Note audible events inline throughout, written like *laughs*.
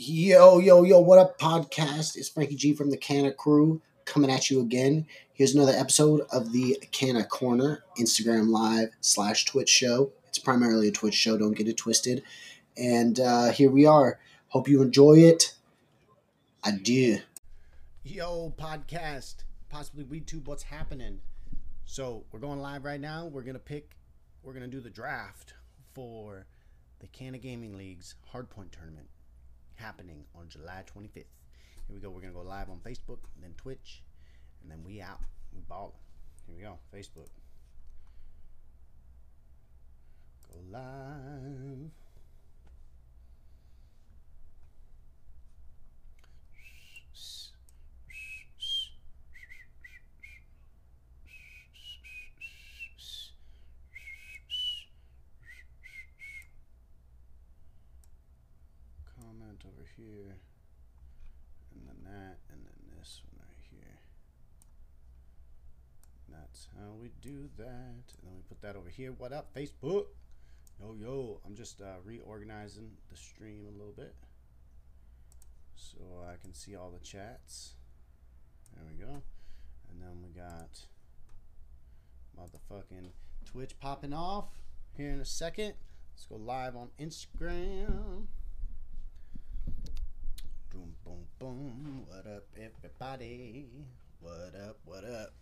Yo, yo, yo, what up, podcast? It's Frankie G from the Kanna Krew coming at you again. Here's another episode of the Kanna Korner Instagram Live slash Twitch show. It's primarily a Twitch show, don't get it twisted. And uh, here we are. Hope you enjoy it. Adieu. Yo, podcast, possibly WeTube, what's happening? So, we're going live right now. We're going to pick, we're going to do the draft for the Kanna Gaming League's Hardpoint Tournament happening on July 25th. Here we go. We're going to go live on Facebook, then Twitch, and then we out. We balling. Here we go. Facebook. Go live. Over here, and then that, and then this one right here. And that's how we do that. And then we put that over here. What up, Facebook? Yo, yo, I'm just uh, reorganizing the stream a little bit so I can see all the chats. There we go. And then we got motherfucking Twitch popping off here in a second. Let's go live on Instagram. Boom, boom, boom. What up, everybody? What up, what up?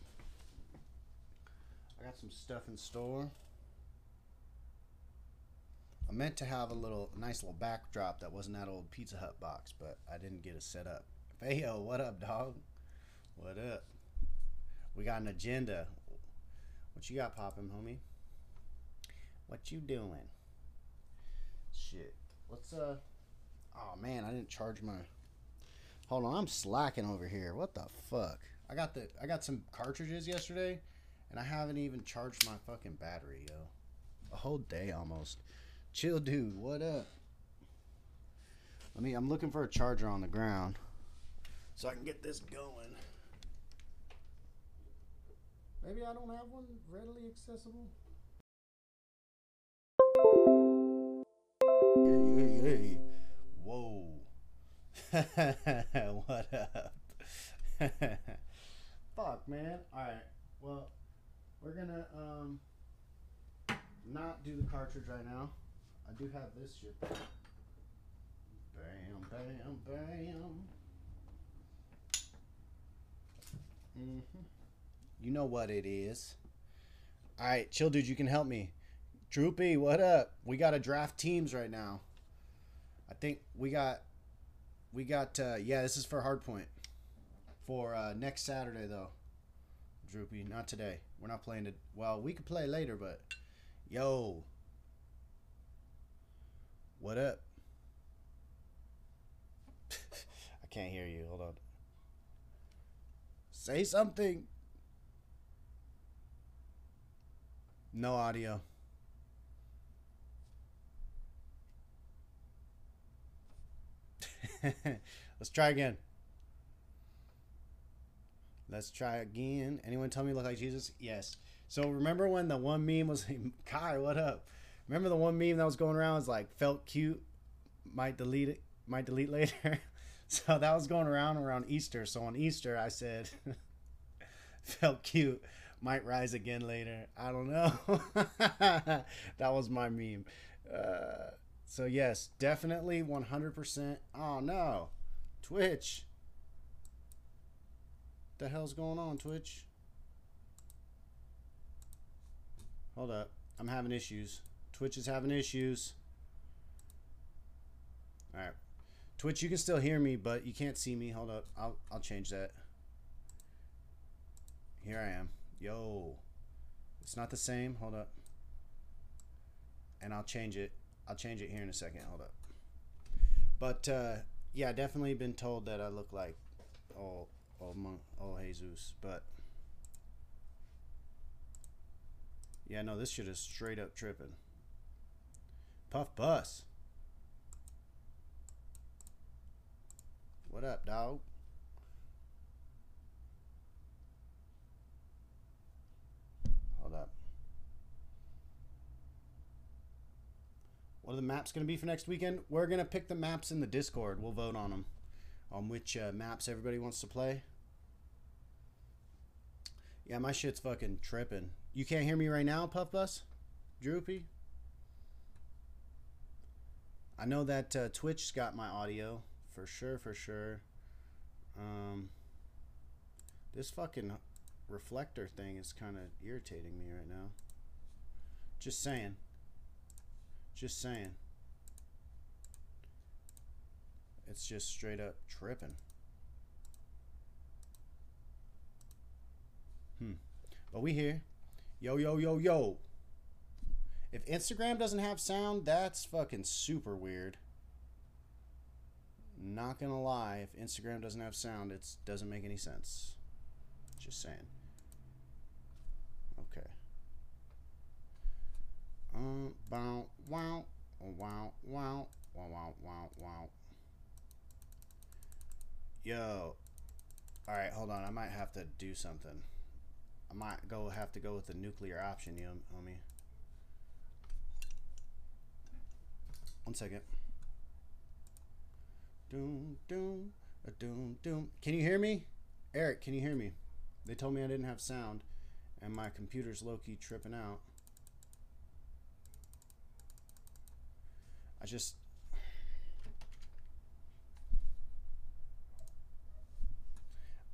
I got some stuff in store. I meant to have a little nice little backdrop that wasn't that old Pizza Hut box, but I didn't get it set up. Hey yo, what up, dog? What up? We got an agenda. What you got popping, homie? What you doing? Shit. Let's uh Oh man, I didn't charge my Hold on, I'm slacking over here. What the fuck? I got the I got some cartridges yesterday and I haven't even charged my fucking battery, yo. A whole day almost. Chill dude, what up? Let me I'm looking for a charger on the ground so I can get this going. Maybe I don't have one readily accessible. Hey, hey, hey. Whoa. *laughs* what up? *laughs* Fuck, man. Alright. Well, we're gonna um not do the cartridge right now. I do have this shit. Bam, bam, bam. hmm You know what it is. All right, chill, dude. You can help me. Droopy, what up? We got to draft teams right now. I think we got, we got. uh Yeah, this is for Hardpoint. For uh next Saturday though. Droopy, not today. We're not playing it. Well, we could play later, but yo, what up? *laughs* I can't hear you. Hold on. Say something. No audio. *laughs* Let's try again. Let's try again. Anyone tell me look like Jesus? Yes. So remember when the one meme was *laughs* Kai, what up? Remember the one meme that was going around was like felt cute, might delete it, might delete later. *laughs* so that was going around around Easter. So on Easter I said felt cute, might rise again later. I don't know. that was my meme. Uh, so yes, definitely 100%. Oh no. Twitch. The hell's going on, Twitch? Hold up. I'm having issues. Twitch is having issues. All right. Twitch, you can still hear me, but you can't see me. Hold up. I'll I'll change that. Here I am. Yo. It's not the same. Hold up. And I'll change it. I'll change it here in a second. Hold up. But uh yeah, definitely been told that I look like oh oh monk, oh Jesus, but yeah, no, this shit is straight up tripping. Puff Bus. What up, dog? Hold up. What are the maps going to be for next weekend? We're going to pick the maps in the Discord. We'll vote on them, on which uh, maps everybody wants to play. Yeah, my shit's fucking tripping. You can't hear me right now, Puff Bus? Droopy? I know that uh, Twitch's got my audio for sure, for sure. Um, this fucking reflector thing is kind of irritating me right now. Just saying. Just saying. It's just straight up tripping. Hmm. But we here. Yo, yo, yo, yo. If Instagram doesn't have sound, that's fucking super weird. Not gonna lie, if Instagram doesn't have sound, it doesn't make any sense. Just saying. Okay. Um, wow, wow, wow, wow, wow, wow, wow. Yo. Alright, hold on. I might have to do something. I might go have to go with the nuclear option, you homie. One second. Doom, doom, a doom, doom. Can you hear me? Eric, can you hear me? They told me I didn't have sound, and my computer's low key tripping out. I just.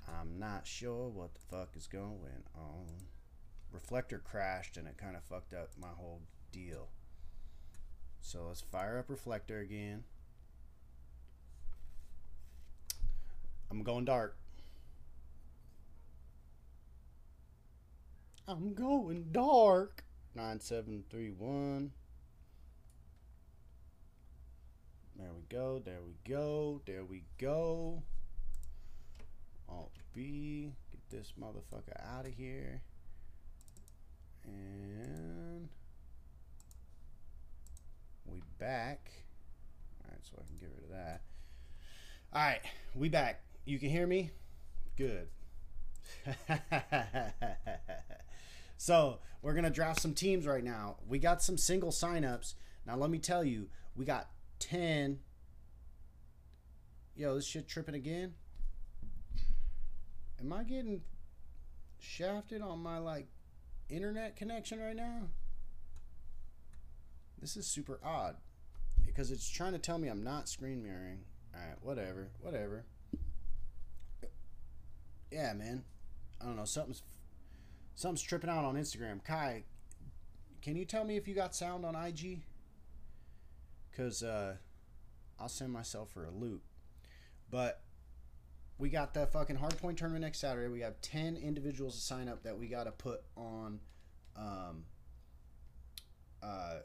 I'm not sure what the fuck is going on. Reflector crashed and it kind of fucked up my whole deal. So let's fire up reflector again. I'm going dark. I'm going dark. 9731. There we go. There we go. There we go. Alt B. Get this motherfucker out of here. And we back. Alright, so I can get rid of that. Alright, we back. You can hear me? Good. *laughs* so we're gonna draft some teams right now. We got some single signups. Now let me tell you, we got 10. Yo, this shit tripping again. Am I getting shafted on my like internet connection right now? This is super odd because it's trying to tell me I'm not screen mirroring. All right, whatever, whatever. Yeah, man. I don't know. Something's something's tripping out on Instagram. Kai, can you tell me if you got sound on IG? Cause uh, I'll send myself for a loop. But we got the fucking hardpoint tournament next Saturday. We have ten individuals to sign up that we got to put on um, uh,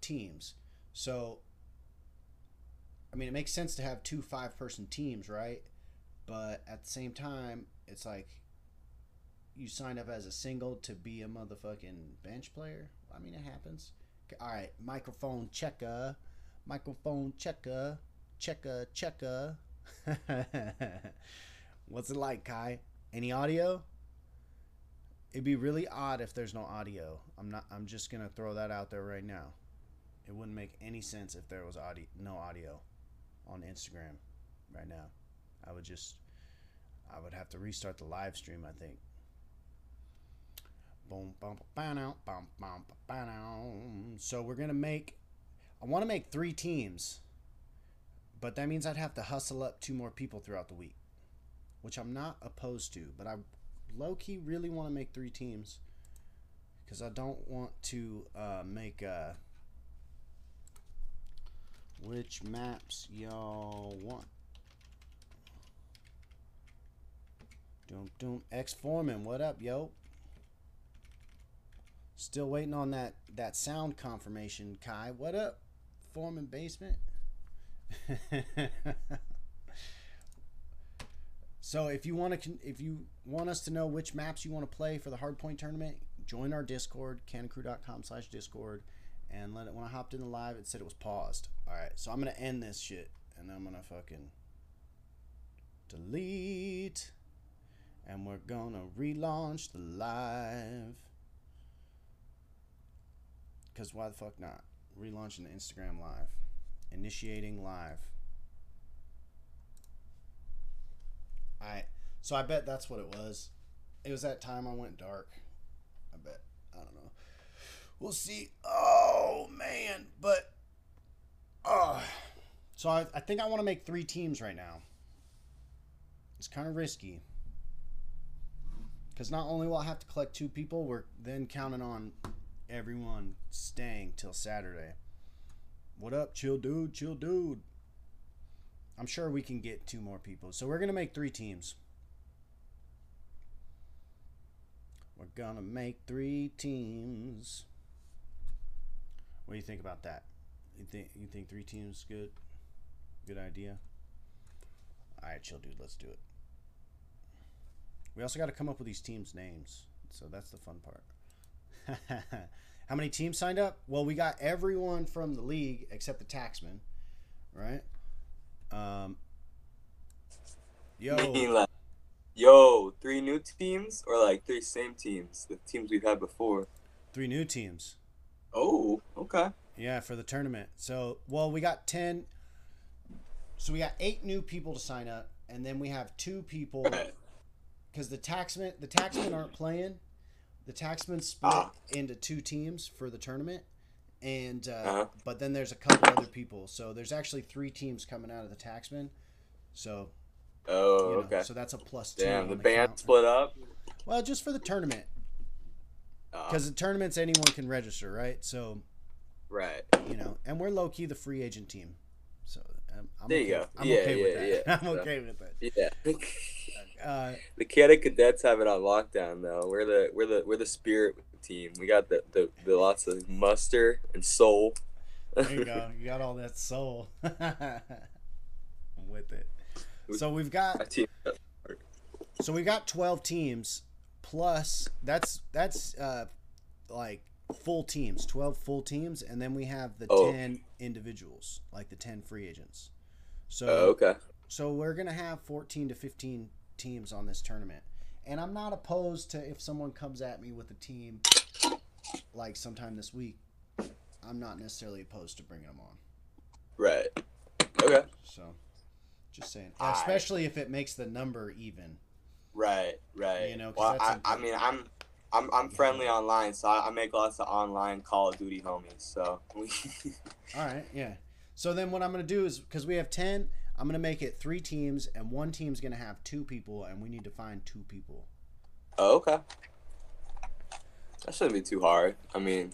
teams. So, I mean, it makes sense to have two five person teams, right? But at the same time, it's like you sign up as a single to be a motherfucking bench player. I mean, it happens. All right, microphone checker, microphone checker, checker, checker. *laughs* What's it like, Kai? Any audio? It'd be really odd if there's no audio. I'm not. I'm just gonna throw that out there right now. It wouldn't make any sense if there was audio, no audio, on Instagram, right now. I would just, I would have to restart the live stream. I think. Boom, boom, boom, boom, boom, boom. So we're gonna make. I want to make three teams, but that means I'd have to hustle up two more people throughout the week, which I'm not opposed to. But I low key really want to make three teams because I don't want to uh, make. Uh, which maps y'all want? Doom doom X Foreman, what up, yo? Still waiting on that that sound confirmation, Kai. What up, Foreman basement? *laughs* so if you want to if you want us to know which maps you want to play for the hardpoint tournament, join our Discord, kannakrew.com slash Discord, and let it when I hopped in the live, it said it was paused. Alright, so I'm gonna end this shit and I'm gonna fucking delete and we're gonna relaunch the live. Cause why the fuck not? relaunching the Instagram live. Initiating live. I so I bet that's what it was. It was that time I went dark. I bet. I don't know. We'll see. Oh man, but oh, so I, I think I want to make three teams right now. It's kind of risky because not only will I have to collect two people, we're then counting on everyone staying till Saturday. What up, chill dude? Chill dude. I'm sure we can get two more people. So we're gonna make three teams. We're gonna make three teams. What do you think about that? You think you think three teams good? Good idea. All right, chill, dude. Let's do it. We also got to come up with these teams' names, so that's the fun part. *laughs* How many teams signed up? Well, we got everyone from the league except the taxman, right? Um, yo, yo, three new teams or like three same teams, the teams we've had before. three new teams. Oh, okay. Yeah, for the tournament. So, well, we got 10. So, we got eight new people to sign up, and then we have two people *laughs* because the taxman the taxmen aren't playing. The taxmen split Ah. into two teams for the tournament, and uh, Uh-huh. but then there's a couple other people. So there's actually three teams coming out of the taxmen. So Oh, you know, okay. so that's a plus two. Damn, the the band count. split up. Well, just for the tournament, Uh, because the tournaments anyone can register, right? So right. you know, and we're low key the free agent team. So I'm, I'm There okay. you go. I'm Yeah, okay with yeah, that. *laughs* yeah. I'm okay with that. Yeah. *laughs* Uh, the Canada Cadets have it on lockdown though. We're the we're the we're the spirit team. We got the the, the lots of muster and soul. there you go. *laughs* You got all that soul. *laughs* I'm with it. So we've got so we got 12 teams plus that's that's uh like full teams, 12 full teams and then we have the Oh. 10 individuals, like the 10 free agents. So Oh, okay. So we're gonna have 14 to 15 teams on this tournament, and I'm not opposed to if someone comes at me with a team like sometime this week. I'm not necessarily opposed to bringing them on. Right. Okay. So, just saying, Alright. especially if it makes the number even. Right. Right. You know. well, I, I mean, I'm. I'm, I'm friendly online, so I, I make lots of online Call of Duty homies. So we, *laughs* All right, yeah. So then what I'm gonna do is because we have 10, I'm gonna make it three teams, and one team's gonna have two people, and we need to find two people. oh, okay. That shouldn't be too hard. I mean,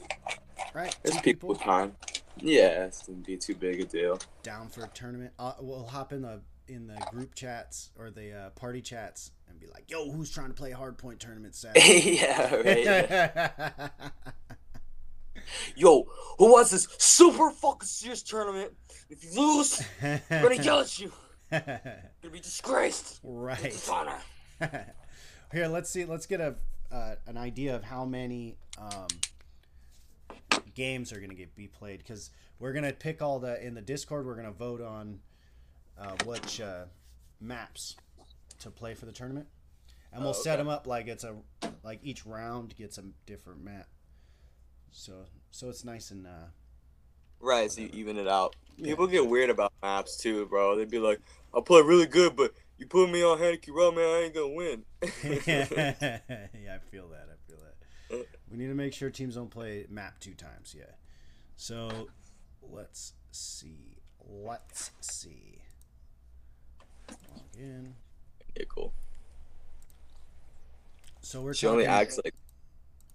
Right? there's people with time. Yeah, it shouldn't be too big a deal. down for a tournament. Uh, we'll hop in the in the group chats or the uh, party chats and be like, "Yo, who's trying to play a hard point tournament Saturday?" *laughs* yeah, right. *laughs* Yo, who wants this super fucking serious tournament? If you lose, I'm gonna yell at you. You're *laughs* gonna be disgraced. right. Dishonor. *laughs* Here, let's see. Let's get a uh, an idea of how many um, games are to get be played because we're to pick all the in the Discord. We're to vote on uh, which uh, maps to play for the tournament, and we'll Oh, set them up like it's a like each round gets a different map. So so it's nice and uh, Right, so you even it out. Yeah. People get weird about maps too, bro. They'd be like, "I'll play really good, but you put me on Haneke Road, man, I ain't gonna win." *laughs* *laughs* yeah, I feel that. I feel that. We need to make sure teams don't play map two times. Yeah. So let's see. Let's see. Log in. yeah, cool. So we're She only acts like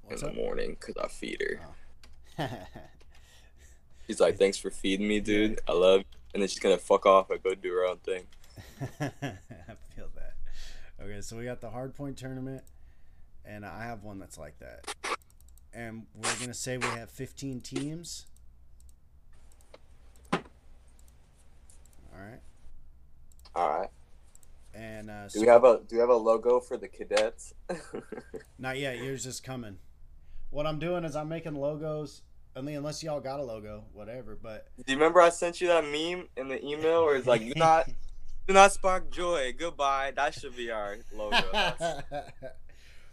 in What's the up? morning because I feed her. Oh. She's like, "Thanks for feeding me, dude. I love." You. And then she's gonna fuck off and go do her own thing. *laughs* I feel that. Okay, so we got the hard point tournament, and I have one that's like that. And we're gonna say we have 15 teams. All right, All right. and uh, Do so we have a Do we have a logo for the cadets? *laughs* not yet. Yours is coming. What I'm doing is I'm making logos. I mean, unless y'all got a logo, whatever. But Do you remember I sent you that meme in the email where it's like, "Do not, *laughs* do not spark joy. Goodbye." That should be our logo. *laughs*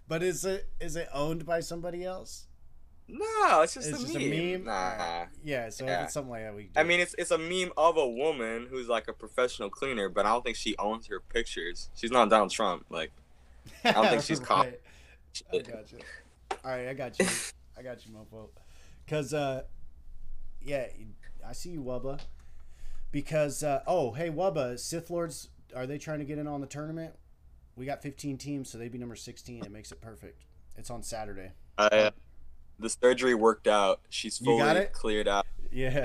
But is it is it owned by somebody else? No, it's just, it's a, just meme. a meme. Nah. Yeah. So Yeah. it's something like that, we. Do I mean, it's it's a meme of a woman who's like a professional cleaner, but I don't think she owns her pictures. She's not Donald Trump. Like, I don't think she's *laughs* caught. Right. I got you. All right, I got you. I got you, mofo. Cause uh, yeah, I see you, Wubba. Because uh, oh, hey, Wubba, Sith Lords, are they trying to get in on the tournament? We got 15 teams, so they'd be number 16. It makes it perfect. It's on Saturday. I, uh, the surgery worked out. She's fully cleared out. Yeah. Yeah.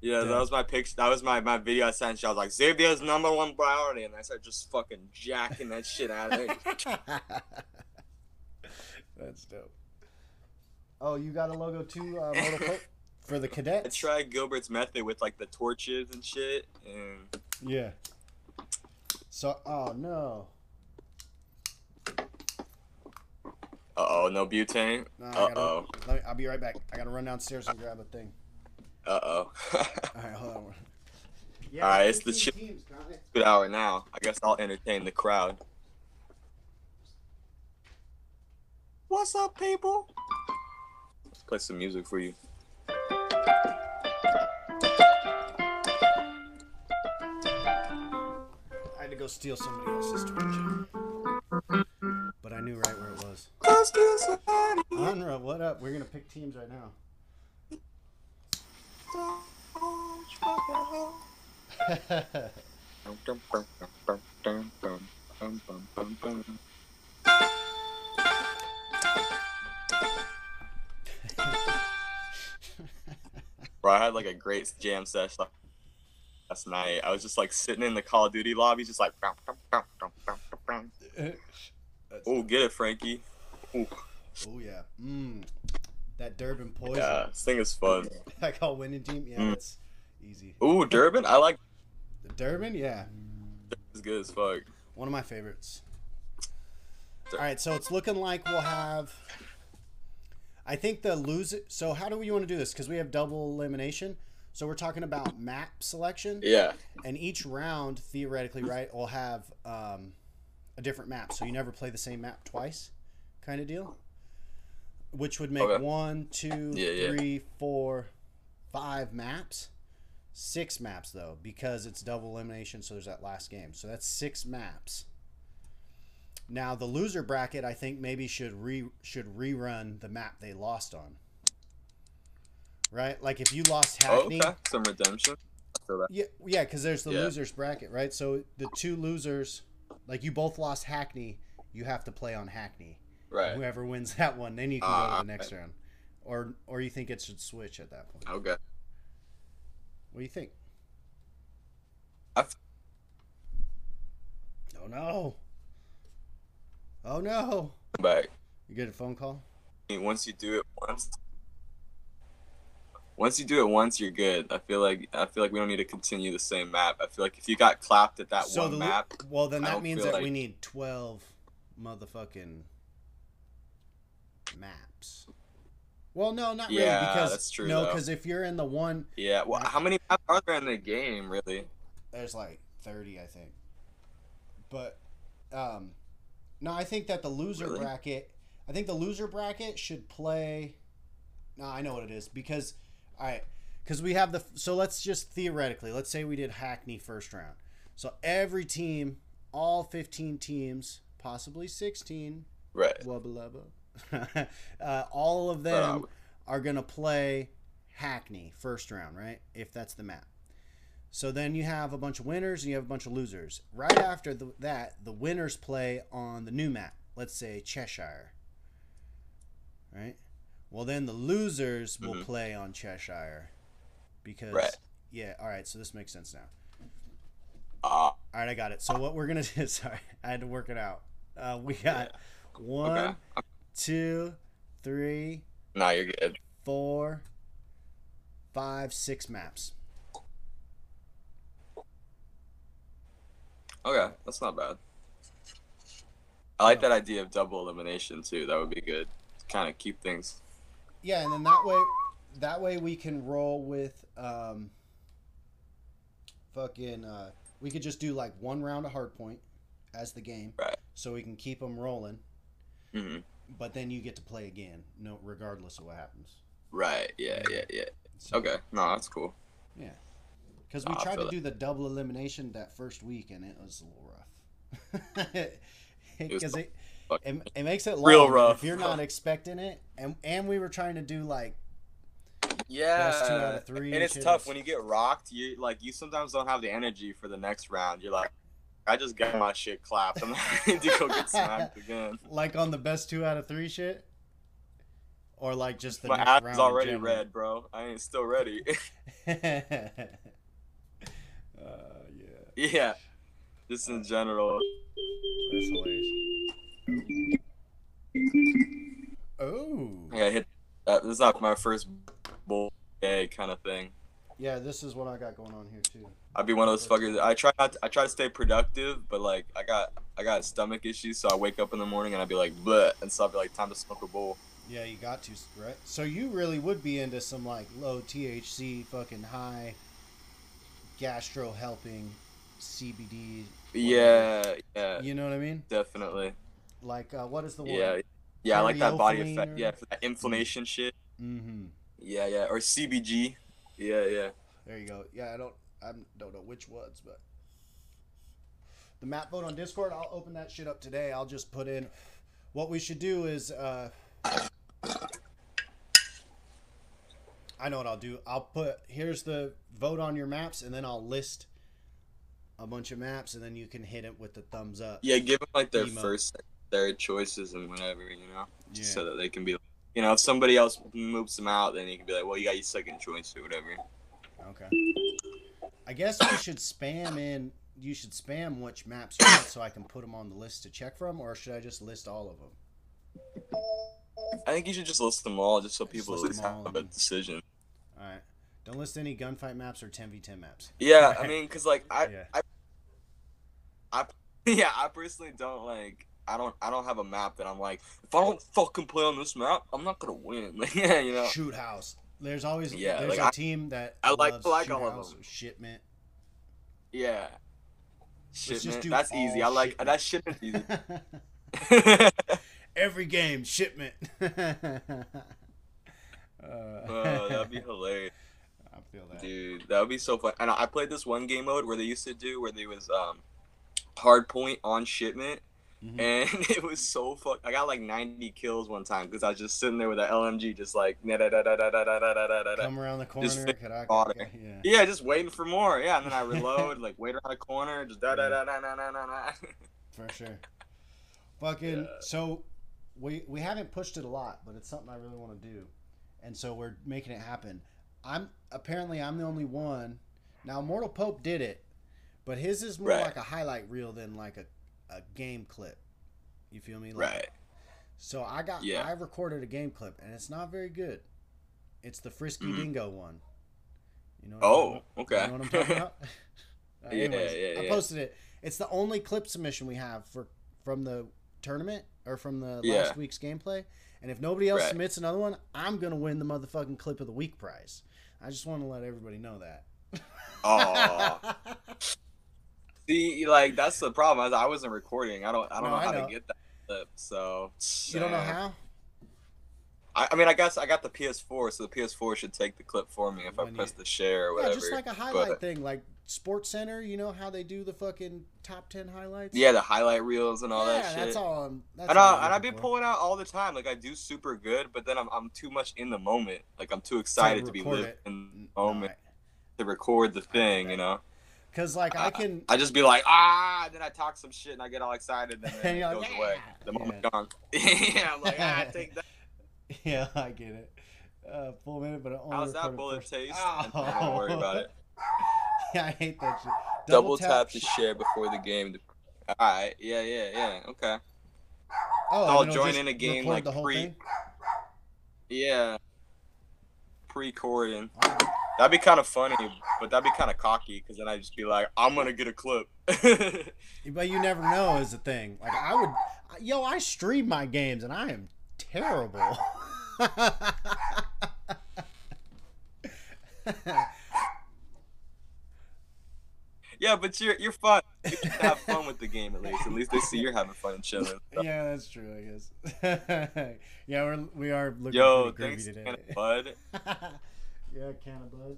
Yeah, Yeah. that was my picture. That was my, my video I sent you. I was like, Xavier's number one priority. And I started just fucking jacking that shit out of it. *laughs* That's dope. Oh, you got a logo too, uh, Mortal Kombat *laughs* for the cadet? I cadets. tried Gilbert's method with like the torches and shit. And Yeah. So, oh no. uh oh, no butane. No, uh oh. I'll be right back. I gotta run downstairs and grab a thing. Uh oh. *laughs* All right, hold on. Yeah, All right, it's the 15 shit- teams. Good hour now. I guess I'll entertain the crowd. What's up, people? Let's play some music for you. I had to go steal somebody else's torch. But I knew right where it was. Close to somebody. Anra, what up? We're gonna pick teams right now. Bro, I had like a great jam session last night. I was just like sitting in the Call of Duty lobby, just like. *laughs* Oh, get it, Frankie. Oh yeah. Mmm. That Durban poison. yeah, this thing is fun. *laughs* I call winning team. Yeah, Mm. that's easy. Ooh, Durban, I like. The Durban, yeah, It's good as fuck. one of my favorites. All right, so it's looking like we'll have. I think the loser. So how do we want to do this? Because we have double elimination. So we're talking about map selection, Yeah. and each round theoretically, right, will have um, a different map. So you never play the same map twice, kind of deal. Which would make Okay. one, two, Yeah, yeah. three, four, five maps. Six maps though, because it's double elimination. So there's that last game. So that's six maps. Now the loser bracket, I think maybe should re should rerun the map they lost on. Right, like if you lost Oh, Hackney, okay. Some redemption. I feel that. yeah, yeah, because there's the Yeah. losers bracket, right? So the two losers, like you both lost Hackney, you have to play on Hackney. Right. Whoever wins that one, then you can go Ah, to the next round, or or you think it should switch at that point? Okay. What do you think? I f- Oh no! Oh no! Back. You get a phone call? I mean, once you do it once once you do it once you're good i feel like i feel like we don't need to continue the same map i feel like if you got clapped at that so one the map well, then that means that we need twelve motherfucking maps. Well, no, not really, Yeah, because that's true, no, because if you're in the one yeah well how many maps are there in the game really there's like 30 i think but um no i think that the loser Really? bracket i think the loser bracket should play no i know what it is because all right because we have the so let's just theoretically let's say we did hackney first round so every team all 15 teams possibly 16 right wubba lubba *laughs* uh, all of them Bro. are gonna play Hackney first round, right? If that's the map. So then you have a bunch of winners and you have a bunch of losers. Right after the, that, the winners play on the new map. Let's say Cheshire. Right? Well, then the losers will Mhm. play on Cheshire because Right. yeah. All right, so this makes sense now. uh, All right, I got it. So what we're gonna *laughs* do? Sorry, I had to work it out. Uh, we got one, okay two, three, no you're good four, five, six maps. Okay that's not bad i like that idea of double elimination too that would be good kind of keep things Yeah, and then that way, that way we can roll with um, fucking. Uh, we could just do like one round of hardpoint as the game, Right. so we can keep them rolling. hmm but then you get to play again, no, regardless of what happens. Right. Yeah. Yeah. Yeah. So, Okay. No, that's cool. Because we I tried to that. do the double elimination that first week, and it was a little rough. Because *laughs* it, fuck- it, it makes it long, Real rough. If you're not expecting it, and and we were trying to do like Yeah. Best two out of three And it's shit. tough when you get rocked. You like you sometimes don't have the energy for the next round. You're like, I just got my shit clapped. I'm not ready *laughs* to go get smacked *laughs* again. like on the best two out of three shit, or like just the my next round already red, bro. I ain't still ready. Yeah. Just in general. that's hilarious. Oh, Yeah, hit. Uh, this is not my first bull day kind of thing. yeah, this is what I got going on here too. I'd be one of those fuckers. I try not. To, I try to stay productive, but like I got I got stomach issues, so I wake up in the morning and I'd be like, bleh, and so I'd be like, time to smoke a bowl. Yeah, you got to, right? So you really would be into some like low THC, fucking high gastro helping CBD. Yeah, yeah, You know what I mean? definitely. Like, uh, what is the one? Yeah, yeah, I like that body effect. or- Yeah, for that inflammation shit. Mm-hmm. Yeah, yeah, or CBG. Yeah, yeah. There you go. Yeah, I don't, I don't know which ones, but the map vote on Discord. I'll open that shit up today. I'll just put in. What we should do is, uh, I know what I'll do. I'll put here's the vote on your maps, and then I'll list a bunch of maps, and then you can hit it with the thumbs up. Yeah, give them like their Emo. first, third choices and whatever, you know, Yeah. so that they can be, you know, if somebody else moves them out, then you can be like, well, you got your second choice or whatever. Okay. I guess we should spam in. You should spam which maps you want so I can put them on the list to check from, or should I just list all of them? I think you should just list them all, just so Just people at least have a decision. All right. Don't list any gunfight maps or 10v10 maps. Yeah, *laughs* I mean, cause like I, Yeah. I, I, *laughs* yeah, I personally don't like. I don't. I don't have a map that I'm like. If I don't fucking play on this map, I'm not gonna win. *laughs* Like, yeah, you know. Shoot house. There's always Yeah, there's like, a I- team that I like- like all of them. shipment. Yeah. Do That's easy. all I like shipment. that shit is easy. *laughs* Every game shipment. uh, oh, that'd be hilarious, I feel that. dude. That would be so fun. And I played this one game mode where they used to do where they was um hard point on shipment, Mhm. and *laughs* it was so fuck. I got like 90 kills one time because I was just sitting there with an LMG, just like da da da da da da da da. Come around the corner. Just I- okay, yeah. Yeah, just waiting for more. Yeah, and then I *laughs* reload, like wait around the corner, just da da da da da da da da. For sure. Fucking Yeah. so we we haven't pushed it a lot, but it's something I really want to do. And so we're making it happen. I'm apparently I'm the only one. Now Mortal Pope did it, but his is more Right. like a highlight reel than like a, a game clip. You feel me? Like, Right. So I got Yeah. I recorded a game clip and it's not very good. It's the Frisky Mhm. Dingo one. You know what I'm Oh, okay. You know what I'm talking about? *laughs* *laughs* Uh, Yeah, anyways, yeah, I posted it. It's the only clip submission we have for from the tournament or from the Yeah. last week's gameplay. And if nobody else Right. submits another one, I'm gonna win the motherfucking clip of the week prize. I just want to let everybody know that. Aw. *laughs* See, like that's the problem. I I wasn't recording. I don't. I don't No, know how know. to get that clip. So you don't know how? I, I mean, I guess I got the PS4, so the PS4 should take the clip for me if When I you- press the share or whatever. Yeah, just like a highlight but- thing, like Sports Center. You know how they do the fucking top ten highlights? yeah, the highlight reels and all yeah, that shit. Yeah, that's all. I'm, that's and all I and I looking be pulling out all the time. Like I do super good, but then I'm I'm too much in the moment. Like I'm too excited to be living it. in the moment to record the thing. You know. Because like I I- can. I just be like ah, and then I talk some shit and I get all excited and then *laughs* And it you're goes like, away. "Yeah." The moment Yeah. gone. *laughs* yeah, I'm like ah, take that. *laughs* Yeah, I get it. Uh, full minute, but I only How's that bullet first- taste? Oh. Don't worry about it. yeah, I hate that shit. Double, tap, to share before the game. All right. Yeah, yeah, yeah. Okay. Oh, I'll and it'll join in a game, like, the whole pre- thing? Yeah. Pre-cording. Oh, That'd be kind of funny, but that'd be kind of cocky because then I'd just be like, I'm gonna get a clip. *laughs* But you never know is the thing. Like I would, yo, I stream my games and I am terrible. *laughs* Yeah, but you're you're fun. You to have fun with the game at least. At least they see you're having fun and chilling. *laughs* Yeah, that's true. I guess. yeah, we're we are looking Yo, thanks, today. can bud. Yeah, can of bud.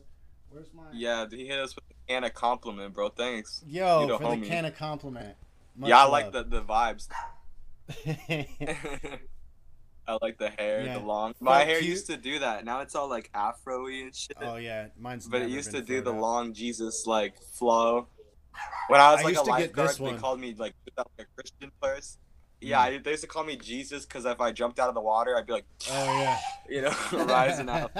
Where's my? Yeah, he hit us with a can of compliment, bro. Thanks. Yo, you for homie. the can of compliment. Much yeah, I like the the vibes. *laughs* *laughs* I like the hair, Yeah. the long. My hair cute. used to do that. Now it's all like afro-y and shit. oh yeah, mine's. but it used to do the out. long Jesus like flow. When I was I like used a lifeguard, they called me like like a Christian first. Yeah, hmm. I- they used to call me Jesus because if I jumped out of the water, I'd be like, Oh yeah. *laughs* you know, rising out.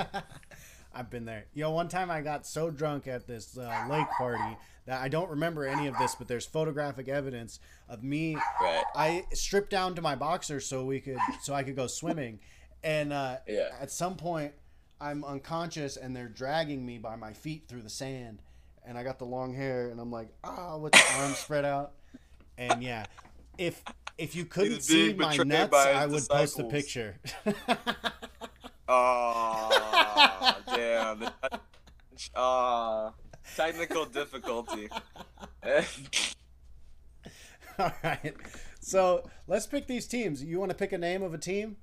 I've been there. Yo, one time I got so drunk at this uh, lake party that I don't remember any of this, but there's photographic evidence of me. Right. I stripped down to my boxers so we could so I could go swimming, and uh, Yeah. at some point I'm unconscious and they're dragging me by my feet through the sand, and I got the long hair and I'm like ah with the arms spread out, and yeah, if if you couldn't see my nuts, I would post a picture. *laughs* Oh, damn. Uh, technical difficulty. *laughs* All right. So let's pick these teams. You want to pick a name of a team?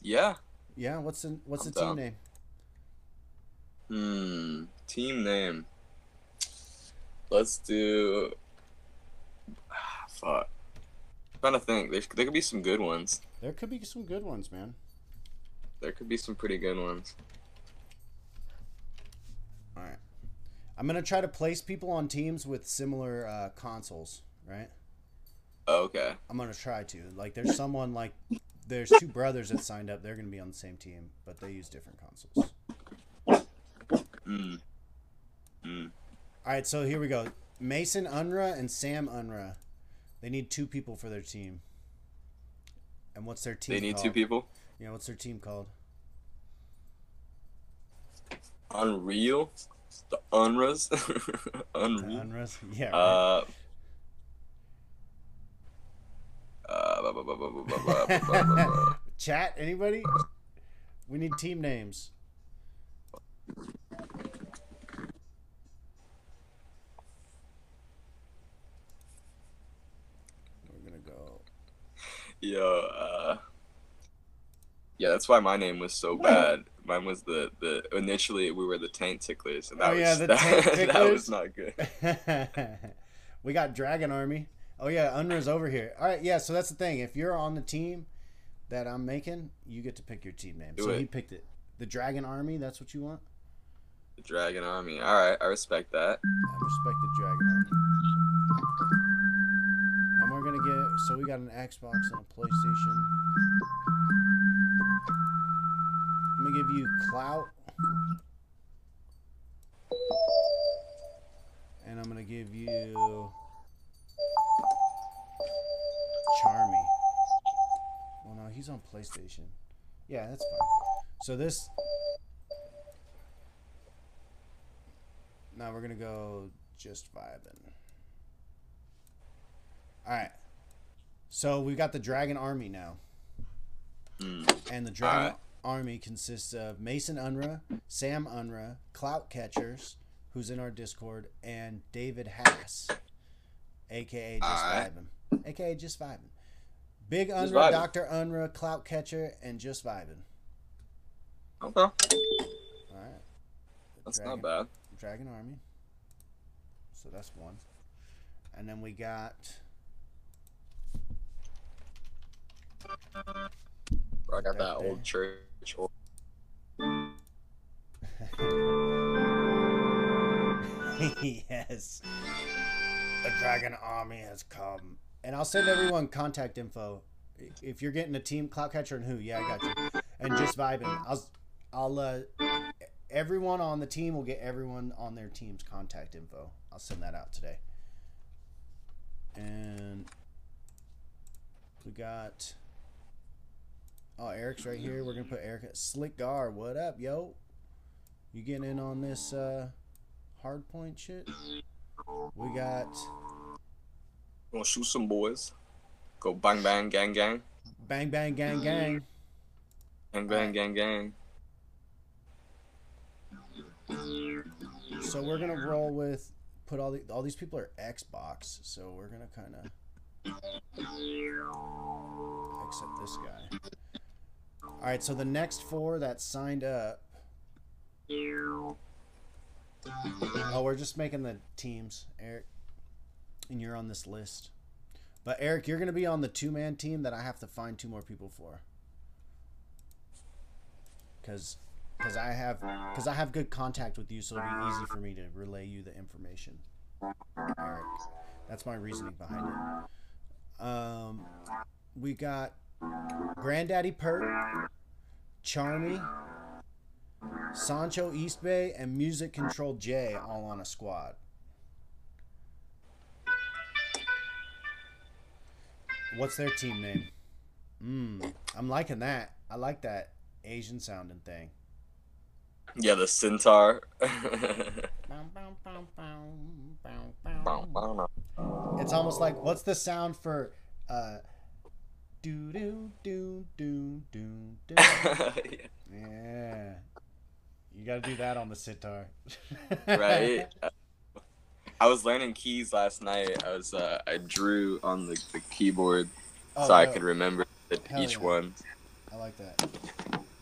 yeah. Yeah. What's the What's I'm the team down. name? Hmm. Team name. Let's do. Ah, fuck. I'm trying to think. There, there could be some good ones. There could be some good ones, man. There could be some pretty good ones. All right. I'm gonna try to place people on teams with similar uh, consoles. Right. Oh, okay. I'm gonna try to. Like, there's someone like there's two brothers that signed up. They're gonna be on the same team, but they use different consoles. Hmm. Hmm. All right. So here we go. Mason Unra and Sam Unra. They need two people for their team. And what's their team? They need called? two people. Yeah, what's their team called? Unreal, the Unras, Unreal. The Unras, yeah. Right. Uh, uh, Chat, anybody? We need team names. We're gonna go. Yo, uh yeah, that's why my name was so bad. Mine was the the initially we were the taint ticklers, and that Oh, was yeah, *laughs* that, that was not good. *laughs* we got Dragon Army. Oh yeah, Unra's over here. All right, yeah. So that's the thing. If you're on the team that I'm making, you get to pick your team name. Do so it. he picked it. The Dragon Army. That's what you want. The Dragon Army. All right, I respect that. I respect the Dragon Army. And we're gonna get so we got an Xbox and a PlayStation. Gonna give you Clout. And I'm gonna give you Charmy. Well no, he's on PlayStation. Yeah, that's fine. So this Now we're gonna go just vibing. Alright. So we've got the Dragon Army now. Hmm. And the Dragon. Army consists of Mason Unra, Sam Unra, Clout Catchers, who's in our Discord, and David Hass, aka Just Alright. Vibin, aka Just Vibin. Big Unra, Doctor Unra, Clout Catcher, and Just Vibin. Okay, All right. that's Dragon, not bad. Dragon Army. So that's one, and then we got I got Right that old old *laughs* yes. The Dragon Army has come. And I'll send everyone contact info. If you're getting a team, Cloudcatcher and who? Yeah, I got you. And just vibing. I'll, I'll, uh, everyone on the team will get everyone on their team's contact info. I'll send that out today. And we got, oh, Eric's right here. We're to put Eric, at Slick Gar. What up, yo? You getting in on this, uh, hard point shit? We got Gonna shoot some boys. Go bang bang gang gang. Bang Bang Gang Gang. Bang bang gang gang. So we're gonna roll with put all the all these people are Xbox, so we're gonna kind of except this guy. All right, so the next four that signed up. Oh, we're just making the teams, Eric, and you're on this list. But Eric, you're gonna be on the two-man team that I have to find two more people for. Cause, cause I have, cause I have good contact with you, so it'll be easy for me to relay you the information. That's my reasoning behind it. Um, we got Granddaddy Pert, Charmy, Sancho East Bay, and Music Control J all on a squad. What's their team name? Mm, I'm liking that. I like that Asian sounding thing. Yeah, the centaur. It's almost like what's the sound for uh do do do do do do Yeah. You gotta do that on the sitar. *laughs* right? I was learning keys last night. I was uh, I drew on the, the keyboard Oh, so I could remember each yeah. one. I like that.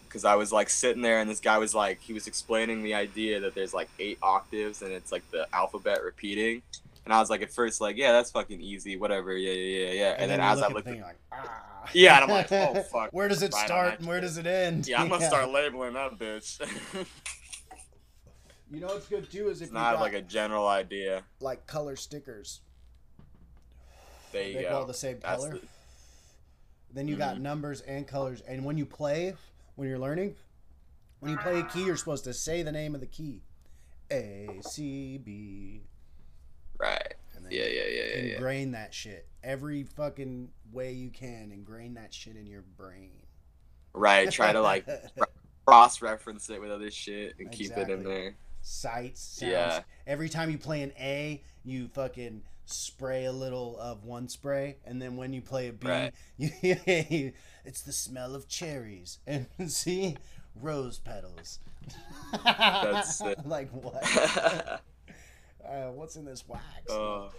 Because I was like sitting there and this guy was like he was explaining the idea that there's like eight octaves and it's like the alphabet repeating. And I was like at first like yeah that's fucking easy whatever yeah yeah yeah yeah and, then, you as look I at looked the at thing, you're like, *laughs* ah. Yeah, and I'm like, oh, *laughs* fuck. Where does it Right start and where does it end? yeah I'm gonna start labeling that bitch. *laughs* You know what's good too is if it's you not got like a general idea. like color stickers. There you They go. all the same That's color. the- Then you got Mhm. numbers and colors, and when you play, when you're learning, when you play a key, you're supposed to say the name of the key, A C B, then Yeah yeah yeah yeah yeah. ingrain that shit every fucking way you can. Ingrain that shit in your brain. Right. Try to like *laughs* cross reference it with other shit and keep it in there. sights. Sounds. Yeah. Every time you play an A, you fucking spray a little of one spray, and then when you play a B, Right. *laughs* you, it's the smell of cherries, *laughs* and see rose petals. That's like what? Uh, what's in this wax? uh, All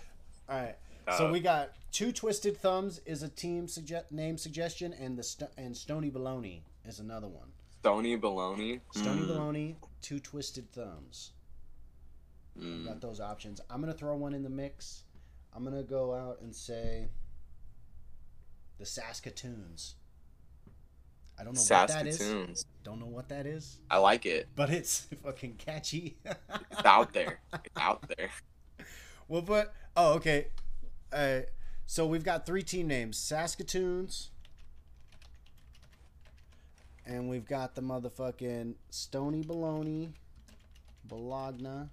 right. So uh, we got two twisted thumbs is a team suggest name suggestion, and the st- and Stony Baloney is another one. Stony baloney. Stony Mm, Baloney, two twisted thumbs. mm. got those options. I'm gonna throw one in the mix. I'm gonna go out and say the Saskatoons. I don't know what that is. Don't know what that is, I like it. but it's *laughs* fucking catchy. It's out there. It's out there. *laughs* we'll put. Oh, okay. Uh, so we've got three team names: Saskatoons, and we've got the motherfucking Stony Baloney, Bologna,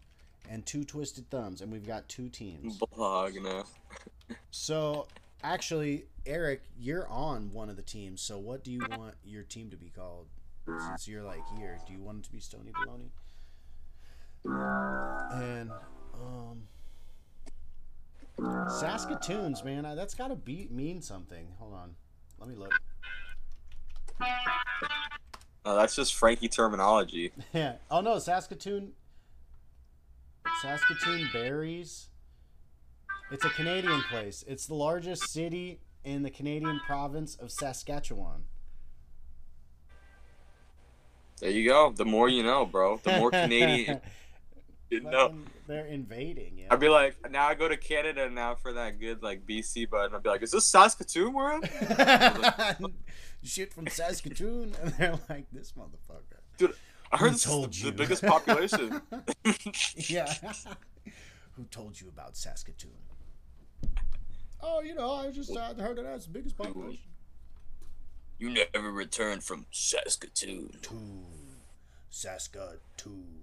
and two Twisted Thumbs, and we've got two teams. Blog now. So, actually, Eric, you're on one of the teams. So, what do you want your team to be called? Since you're like here, do you want it to be Stony Baloney? And um, Saskatoons, man, I, that's got to be mean something. Hold on, let me look. Oh, that's just Frankie terminology. Yeah. *laughs* Oh no, Saskatoon. Saskatoon Berries. It's a Canadian place. It's the largest city in the Canadian province of Saskatchewan. There you go. The more you know, bro. The more Canadian *laughs* you know. They're invading. Yeah. I'd be like, now I go to Canada now for that good like BC button. I'd be like, is this Saskatoon world? *laughs* *laughs* Shit from Saskatoon, and they're like, "This motherfucker." Dude, I heard Who this is the, the biggest population. yeah. Who told you about Saskatoon? Oh, you know, I just uh, heard it has the biggest population. you never returned from Saskatoon. Toon. Saskatoon.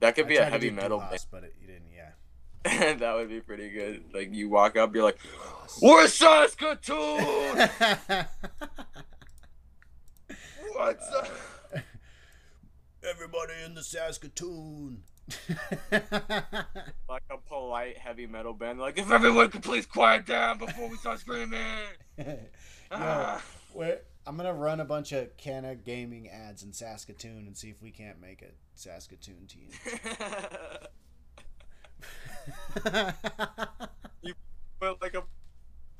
That could be I a tried to heavy metal Duhas, band. but it, you didn't. Yeah. *laughs* that would be pretty good. Like you walk up, you're like, "We're Saskatoon." *laughs* What's up? *laughs* Everybody in the Saskatoon. *laughs* Like a polite heavy metal band. Like, if everyone could please quiet down before we start screaming. *laughs* Ah. Wait, I'm gonna run a bunch of Kanna gaming ads in Saskatoon and see if we can't make a Saskatoon team. *laughs* But like a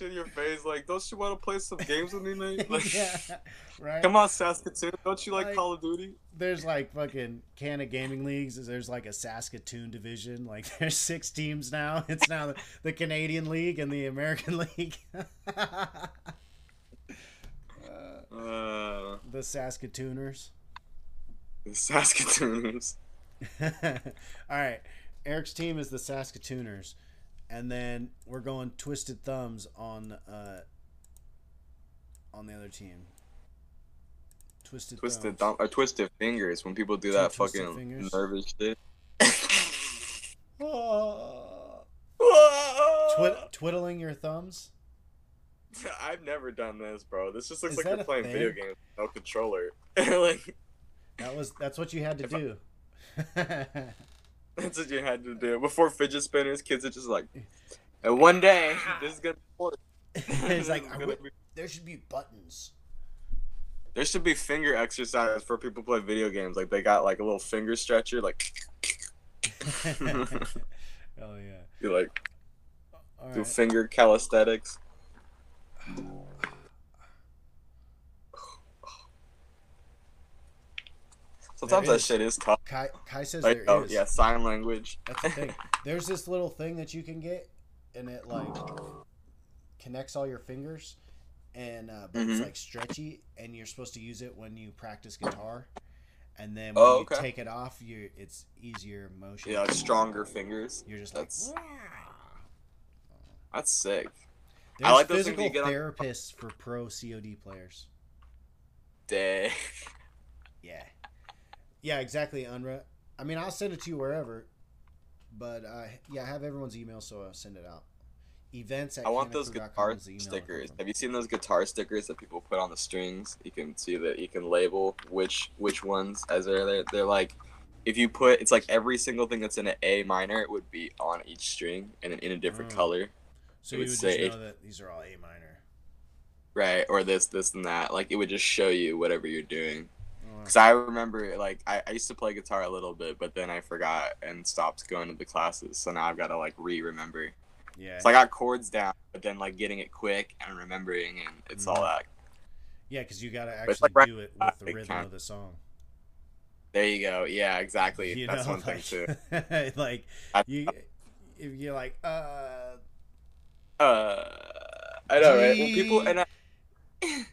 in your face, like, don't you want to play some games with me, *laughs* mate? Like, yeah, right. Come on, Saskatoon. Don't you like, Like- Call of Duty? There's like fucking Kanna gaming leagues. There's like a Saskatoon division. Like *laughs* there's six teams now. *laughs* It's now the, the Canadian League and the American League. Uh, Uh, the Saskatooners. the Saskatooners. All right. Eric's team is the Saskatooners. And then we're going Twisted Thumbs on uh on the other team. Twisted, Twisted Thumbs. thumb or twisted fingers when people do that twisted fucking fingers. nervous shit. *laughs* Twiddling your thumbs? I've never done this, bro. This just looks Is like you're playing video games, no controller. *laughs* like That was that's what you had to do. *laughs* that's what you had to do before fidget spinners. Kids are just like, and one day *laughs* this is gonna. work. *laughs* it's like *laughs* This is I gonna would- be- there should be buttons. there should be finger exercise for people who play video games. Like they got like a little finger stretcher. Like oh yeah. you like All do right. finger calisthenics. *sighs* Oh. Sometimes that shit is tough. Kai, Kai says Like, there oh is. yeah, sign language. That's the thing. *laughs* There's this little thing that you can get, and it like connects all your fingers, and uh, but it's Mhm. like stretchy, and you're supposed to use it when you practice guitar, and then when Oh, you take it off, you it's easier motion. Yeah, like stronger fingers. You're just That's- like. That's sick. There's like those physical get on- therapists for pro COD players. Day. Yeah. Yeah, exactly, Unra. I mean, I'll send it to you wherever, but uh, yeah, I have everyone's email, so I'll send it out. Events at I want those guitar stickers. Have you seen those guitar stickers that people put on the strings? You can see that you can label which which ones as they're there. They're like if you put it's like every single thing that's in an A minor it would be on each string and in a different Oh. color. So it you would would say just know that these are all A minor. Right, or this, this, and that. Like it would just show you whatever you're doing. Because I remember, like, I, I used to play guitar a little bit, but then I forgot and stopped going to the classes. So now I've got to like re-remember. yeah. So I got chords down, but then like getting it quick and remembering, and it's all Mhm. that. yeah, because you got to actually like right- do it with the rhythm of the song. There you go. Yeah, exactly. You That's know, one thing too. like *laughs* you, if you're like, uh, Uh, I know, right? Well, people and I, *laughs*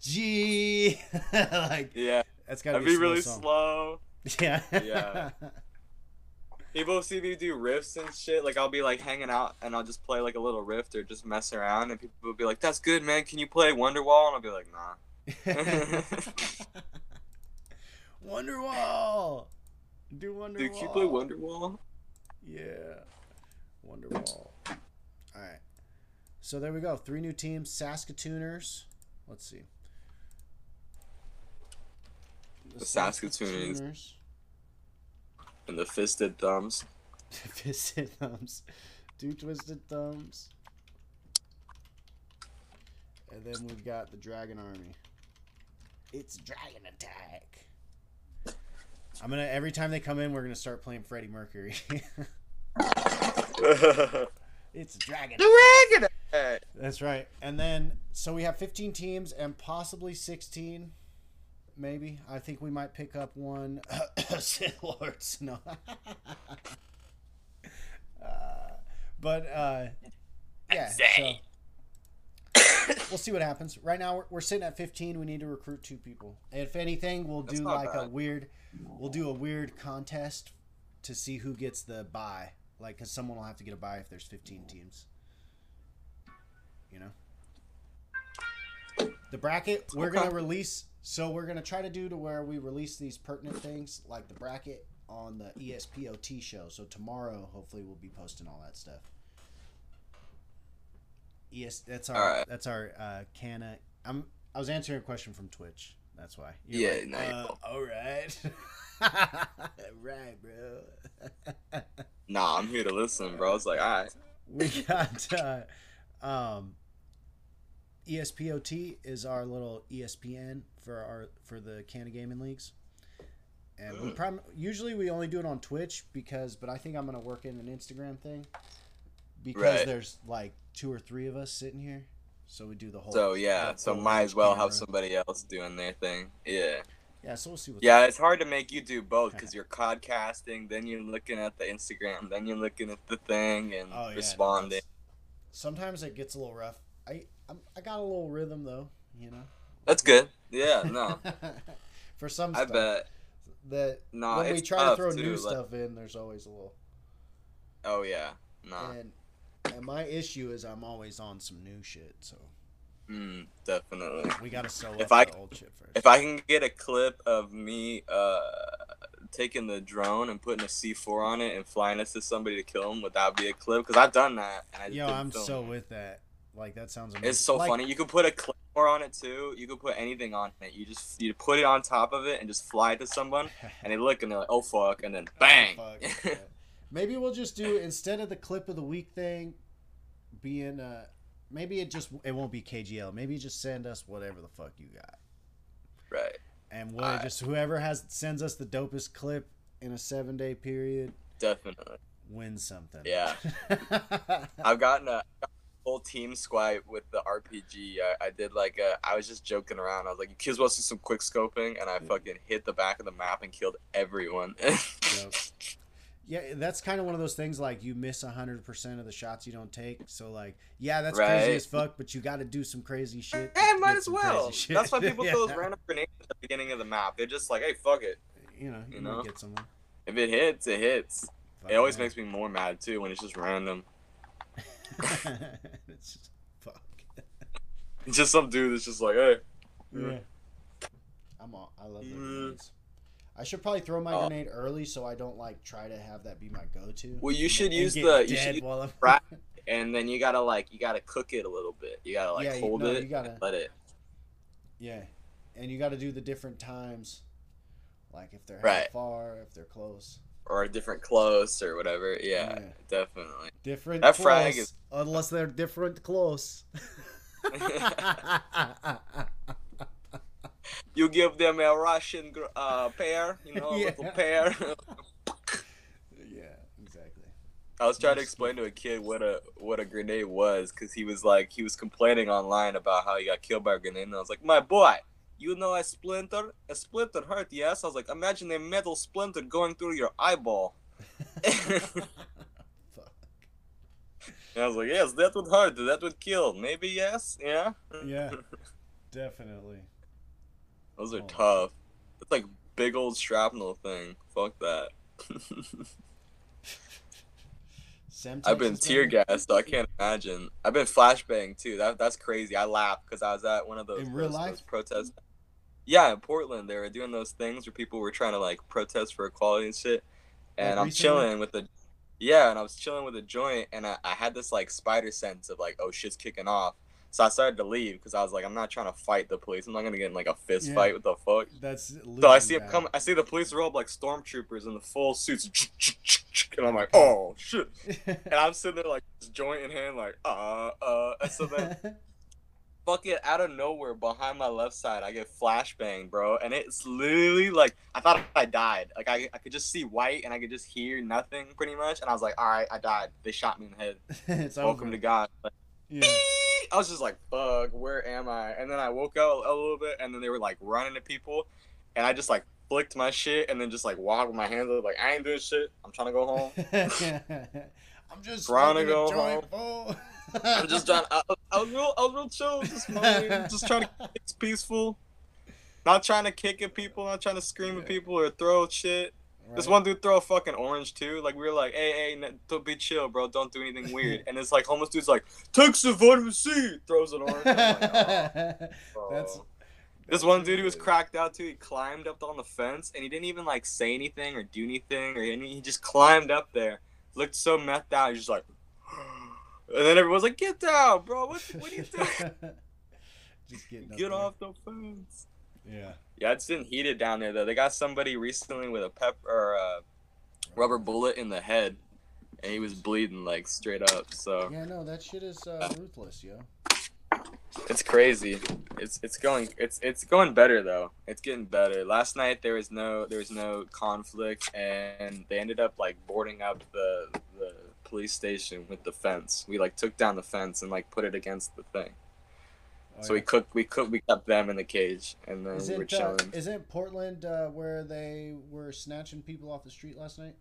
G, *laughs* like yeah, that's gotta I'd be, be slow really song. slow. *laughs* Yeah. Yeah. People see me do riffs and shit. Like I'll be like hanging out and I'll just play like a little riff or just mess around, and people will be like, "That's good, man. Can you play Wonderwall?" And I'll be like, "Nah." *laughs* Wonderwall. Do Wonderwall. Dude, can you play Wonderwall? Yeah. Wonderwall. All right. So there we go. Three new teams. Saskatooners. Let's see. The Saskatooners. Saskatooners. And the fisted thumbs. *laughs* Fisted thumbs. Two twisted thumbs. And then we've got the Dragon Army. It's Dragon Attack. I'm gonna every time they come in, we're gonna start playing Freddie Mercury. *laughs* it's Dragon. Dragon Attack. That's right. And then so we have 15 teams and possibly 16, maybe. I think we might pick up one *coughs* Sith Lords. No. *laughs* uh, but uh, yeah. So we'll see what happens. Right now we're, we're sitting at 15. We need to recruit two people. If anything, we'll That's do like a weird. We'll do a weird contest to see who gets the buy. Like, because someone will have to get a buy if there's 15 teams. You know. The bracket we're Okay. gonna release. So we're gonna try to do to where we release these pertinent things like the bracket on the ESPOT show. So tomorrow, hopefully, we'll be posting all that stuff. Yes, that's our Alright. that's our uh, Kanna. I'm I was answering a question from Twitch. That's why. Yeah, Like, uh, all right, *laughs* bro. *laughs* Nah, I'm here to listen, bro. It's like, alright. we got uh, um ESPOT is our little ESPN for our for the Kanna Gaming Leagues. And we prim- usually we only do it on Twitch because, but I think I'm gonna work in an Instagram thing because Right. there's like two or three of us sitting here, so we do the whole. So yeah, so might as well camera. have somebody else doing their thing. Yeah. Yeah, so we'll see what. Yeah, it's hard to make you do both *laughs* because you're podcasting, then you're looking at the Instagram, then you're looking at the thing and Oh, yeah, no, responding. that's- Sometimes it gets a little rough. I I'm, I got a little rhythm though, you know. That's good. Yeah, no, *laughs* For some I stuff bet. that No, when we try to throw too, new like- stuff in, there's always a little. Oh yeah, no, And and my issue is I'm always on some new shit, so mm, definitely. we gotta sell If up I- the old shit first. If I can get a clip of me uh taking the drone and putting a C4 on it and flying it to somebody to kill him, would that be a clip? Because I've done that. And I Yo, I'm film so it. with that. Like that sounds amazing. It's so Like, funny. You could put a claymore on it too. You could put anything on it. You just you put it on top of it and just fly it to someone, *laughs* and they look and they're like, "Oh fuck," and then bang. Oh, fuck, *laughs* yeah. Maybe we'll just do instead of the clip of the week thing being uh maybe it just it won't be KGL. Maybe just send us whatever the fuck you got. right. And we'll Alright. just whoever has sends us the dopest clip in a 7-day period Definitely. wins something. Yeah. *laughs* I've gotten a whole team swipe with the RPG. I, I did like a, I was just joking around. I was like, "You kids want to see some quick scoping?" And I fucking hit the back of the map and killed everyone. *laughs* Yeah, that's kind of one of those things like you miss 100% of the shots you don't take. So like, yeah, that's crazy as fuck, but you got to do some crazy shit. Hey, might as well. That's why *laughs* people throw those random grenades at the beginning of the map. They're just like, "Hey, fuck it. You know, you, You know? get someone. If it hits, it hits." Fuck It always yeah. makes me more mad too when it's just random. *laughs* it's just, fuck. It's just some dude that's just like, "Hey." Yeah. I'm all, I love the Mm. grenades. I should probably throw my Oh. grenade early so I don't like try to have that be my go-to. Well, you should and use get the- you should use while I'm fry- *laughs* And then you gotta like, you gotta cook it a little bit. You gotta like Yeah, you- hold no, it, you gotta- and let it. Yeah, and you got to do the different times, like if they're Right. far, if they're close. Or a different close or whatever. Yeah, Yeah. definitely. Different That close, frag is- unless they're different close. *laughs* You give them a Russian uh, pear, you know, a *laughs* Yeah. little pear. *laughs* yeah, exactly. I was trying to explain to a kid what a what a grenade was because he was like he was complaining online about how he got killed by a grenade, and I was like, my boy. You know a splinter? A splinter hurt, yes? I was like, imagine a metal splinter going through your eyeball. *laughs* Fuck. And I was like, yes, that would hurt. That would kill. Maybe yes. Yeah. Yeah, *laughs* definitely. Those are Oh. tough. It's like big old shrapnel thing. Fuck that. I've been tear better? gassed, so I can't imagine. I've been flashbang too. That that's crazy. I laughed because I was at one of those, In real those- life? those protests. Yeah, in Portland, they were doing those things where people were trying to like protest for equality and shit. And Like I'm recently? chilling with the, yeah, and I was chilling with a joint, and I, I had this like spider sense of like, oh shit's kicking off. So I started to leave because I was like, I'm not trying to fight the police. I'm not gonna get in like a fist Yeah. fight. What the fuck? That's So I see him bad. come. I see the police are all like stormtroopers in the full suits, *laughs* and I'm like, oh shit. *laughs* And I'm sitting there like this joint in hand, like uh uh. And so then *laughs* fuck it, out of nowhere behind my left side, I get flashbang, bro, and it's literally like I thought I died. Like I, I could just see white and I could just hear nothing pretty much, and I was like, all right, I died. They shot me in the head. *laughs* it's Welcome over. to God. Like, Yeah. I was just like, fuck, where am I? And then I woke up a little bit, and then they were like running to people, and I just like flicked my shit, and then just like walked with my hands up, like I ain't doing shit. I'm trying to go home. *laughs* *laughs* I'm just Trying to go fool. I'm just trying. I, I was real. I was real chill. Just, *laughs* smoking, just trying to. It's peaceful. Not trying to kick at people. Not trying to scream at people or throw shit. This one dude throw a fucking orange too. Like we were like, hey, hey, don't be chill, bro. Don't do anything *laughs* weird. And it's like homeless dude's like, take some vitamin C. Throws an orange. Like, oh, *laughs* That's. This one dude who was cracked out too. He climbed up on the fence and he didn't even like say anything or do anything or any. He just climbed up there. Looked so methed out. He's just like, *gasps* oh, and then everyone's like, get down, bro. What what are you *laughs* doing? Just getting up Get there. off the fence. Yeah. Yeah, it's been heated down there though. They got somebody recently with a pep or a rubber bullet in the head, and he was bleeding like straight up. So Yeah, no, that shit is uh, ruthless, yo. It's crazy. It's it's going it's it's going better though. It's getting better. Last night there was no there was no conflict and they ended up like boarding up the the police station with the fence. We like took down the fence and like put it against the thing. Oh, so we yeah. cooked we cooked we kept them in the cage and then Is we were it uh, chilling. isn't Portland uh, where they were snatching people off the street last night?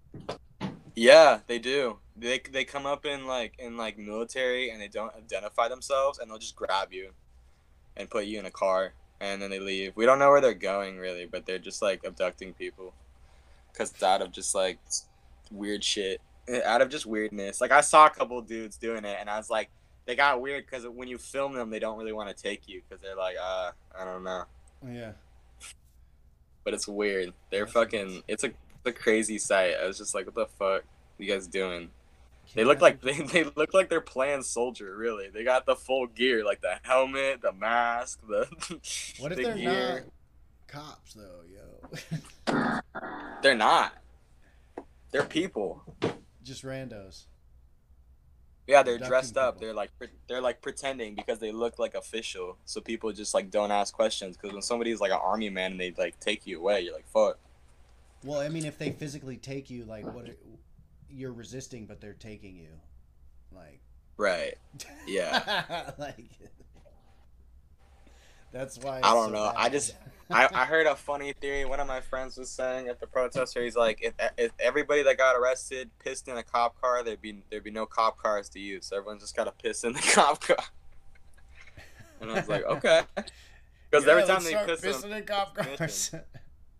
Yeah, they do. They they come up in like in like military and they don't identify themselves and they'll just grab you and put you in a car and then they leave. We don't know where they're going really, but they're just like abducting people it's out of just like weird shit. Eh, Out of just weirdness. Like I saw a couple dudes doing it and I was like they got weird cuz when you film them they don't really want to take you cuz they're like uh I don't know. Yeah. But it's weird. They're That's fucking it's a, it's a crazy sight. I was just like what the fuck you guys doing? They look like *laughs* they, they look like they're playing soldier. Really, they got the full gear, like the helmet, the mask, the What if *laughs* the they're gear. not cops though, yo? *laughs* They're not. They're people. Just randos. Yeah, they're dressed up. people. They're like pre- they're like pretending because they look like official. So people just like don't ask questions because when somebody's like an army man and they like take you away, you're like fuck. Well, I mean, if they physically take you, like, what? You're resisting, but they're taking you, like. Right. Yeah. *laughs* like. That's why. I don't so know. I just- I, I heard a funny theory. One of my friends was saying at the protest he's like, if, if everybody that got arrested pissed in a cop car, there'd be there'd be no cop cars to use. So everyone just got to piss in the *laughs* cop car. And I was like, okay. *laughs* Because Yeah, every time they piss in, pissing in cop cars.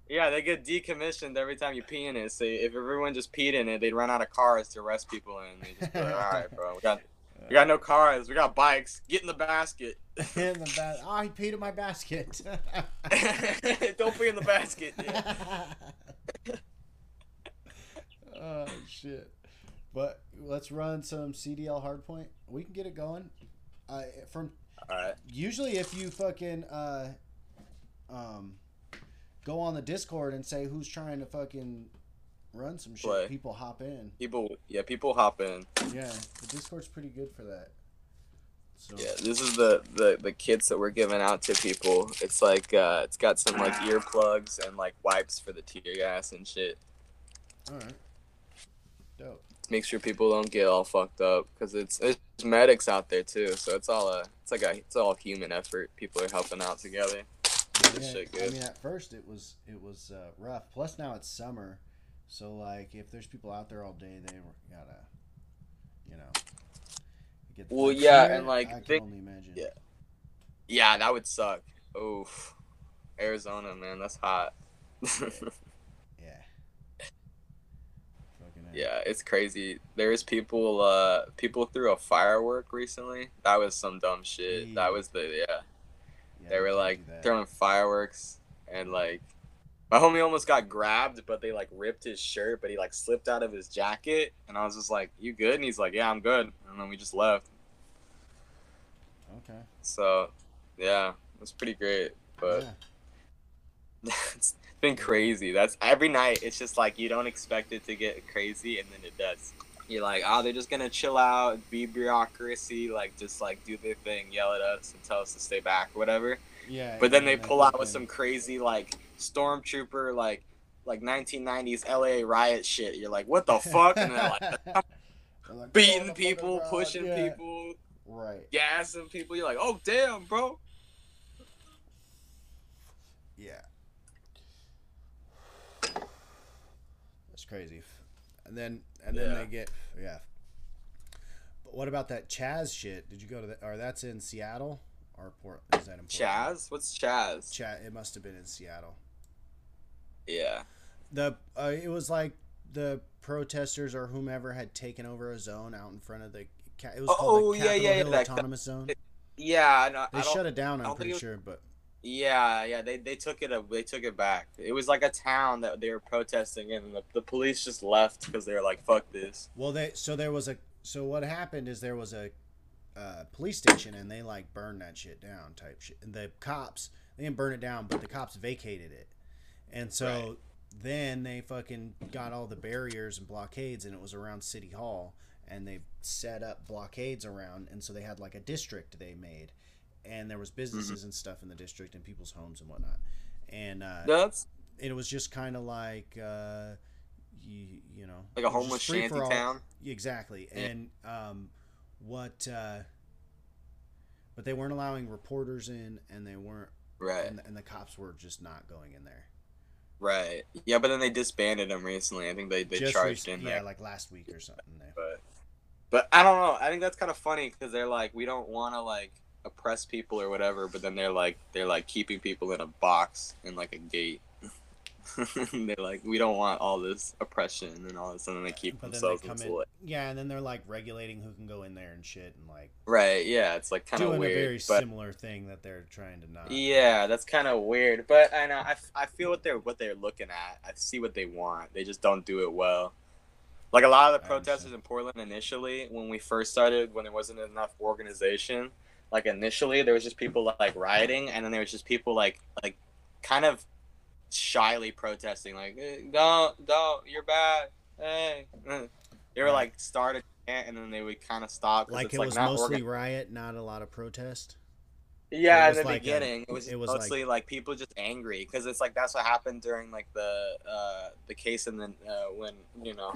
yeah, they get decommissioned every time you pee in it. So if everyone just peed in it, they'd run out of cars to arrest people in. They just be like, *laughs* all right, bro, we got we got no cars, we got bikes. Get in the basket. *laughs* in the ba- oh, he peed in my basket. *laughs* Don't pee in the basket. *laughs* oh shit! But let's run some CDL hardpoint. We can get it going. Uh, from All right. usually if you fucking uh, um, go on the Discord and say who's trying to fucking run some shit, Play. people hop in. People, yeah, people hop in. Yeah, the Discord's pretty good for that. So Yeah, this is the, the the kits that we're giving out to people. It's like uh, it's got some like earplugs and like wipes for the tear gas and shit. all right, dope. Make sure people don't get all fucked up because it's there's medics out there too. So it's all a it's like a it's all human effort. People are helping out together. This Yeah, I mean, at first it was it was uh, rough. Plus now it's summer, so like if there's people out there all day, they gotta, you know. Get Well, yeah, and, like, I can they- only imagine. yeah. Yeah, that would suck. Oof, Arizona, man, that's hot. *laughs* Yeah. A. Yeah, it's crazy. There's people uh people threw a firework recently. That was some dumb shit. That was the yeah. Yeah, They were like throwing fireworks and like my homie almost got grabbed, but they like ripped his shirt, but he like slipped out of his jacket and I was just like, You good? And he's like, Yeah, I'm good and then we just left. Okay. So yeah, it was pretty great. But yeah. *laughs* it's been crazy. That's every night. It's just like you don't expect it to get crazy, and then it does. You're like, oh, they're just gonna chill out, be bureaucracy, like just like do their thing, yell at us, and tell us to stay back, whatever. Yeah. But then they pull out with some crazy like stormtrooper, like like 1990s LA riot shit. You're like, what the fuck? And they're like *laughs* like, "Oh, the beating people, pushing Yeah. people, Right. gassing people. You're like, oh damn, bro. Yeah. That's crazy. And then and then Yeah. they get yeah. But what about that Chaz shit? Did you go to that or that's in Seattle or Port is that in Portland? Chaz? What's Chaz? Chaz it must have been in Seattle. Yeah. The uh, it was like the protesters or whomever had taken over a zone out in front of the it was Oh, the yeah, Capitol yeah, yeah, Hill that- Autonomous Zone. Yeah, I, know- They shut it down, I'm pretty it sure, but Yeah, yeah, they, they took it they took it back. It was like a town that they were protesting in, and the, the police just left because they were like, "Fuck this." Well, they so there was a so what happened is there was a uh, police station and they like burned that shit down type shit. And the cops they didn't burn it down, but the cops vacated it. And so Right. then they fucking got all the barriers and blockades, and it was around City Hall, and they set up blockades around, and so they had like a district they made, and there was Mm-hmm. businesses and stuff in the district and people's homes and whatnot, and uh, That's it was just kind of like uh, you, you know like a homeless shanty town. Exactly. Yeah. And um, what? Uh, but they weren't allowing reporters in, and they weren't, Right. and, and the cops were just not going in there. Right. Yeah, but then they disbanded them recently. I think they, they just charged in yeah, there. like last week or something. There. But but I don't know. I think that's kind of funny because they're like we don't want to like oppress people or whatever, but then they're like they're like keeping people in a box in like a gate. *laughs* they're like we don't want all this oppression and all this, and then they keep But then they themselves in, yeah, and then they're like regulating who can go in there and shit, and like Right. Yeah. It's like kind of weird. doing a very but similar thing that they're trying to not. Yeah, that's kind of weird, but I know I, I feel what they're what they're looking at. I see what they want. They just don't do it well. Like a lot of the protesters in Portland initially, when we first started, when there wasn't enough organization, like initially there was just people like rioting, and then there was just people like like kind of shyly protesting, like "Eh, don't don't you're bad, hey. eh." They were Right. like started and then they would kind of stop. Like it's, it like, was mostly organ- riot, not a lot of protest. Yeah, in the like a- beginning, it was it was mostly like, people just angry because it's like that's what happened during like the uh, the case in the uh, when you know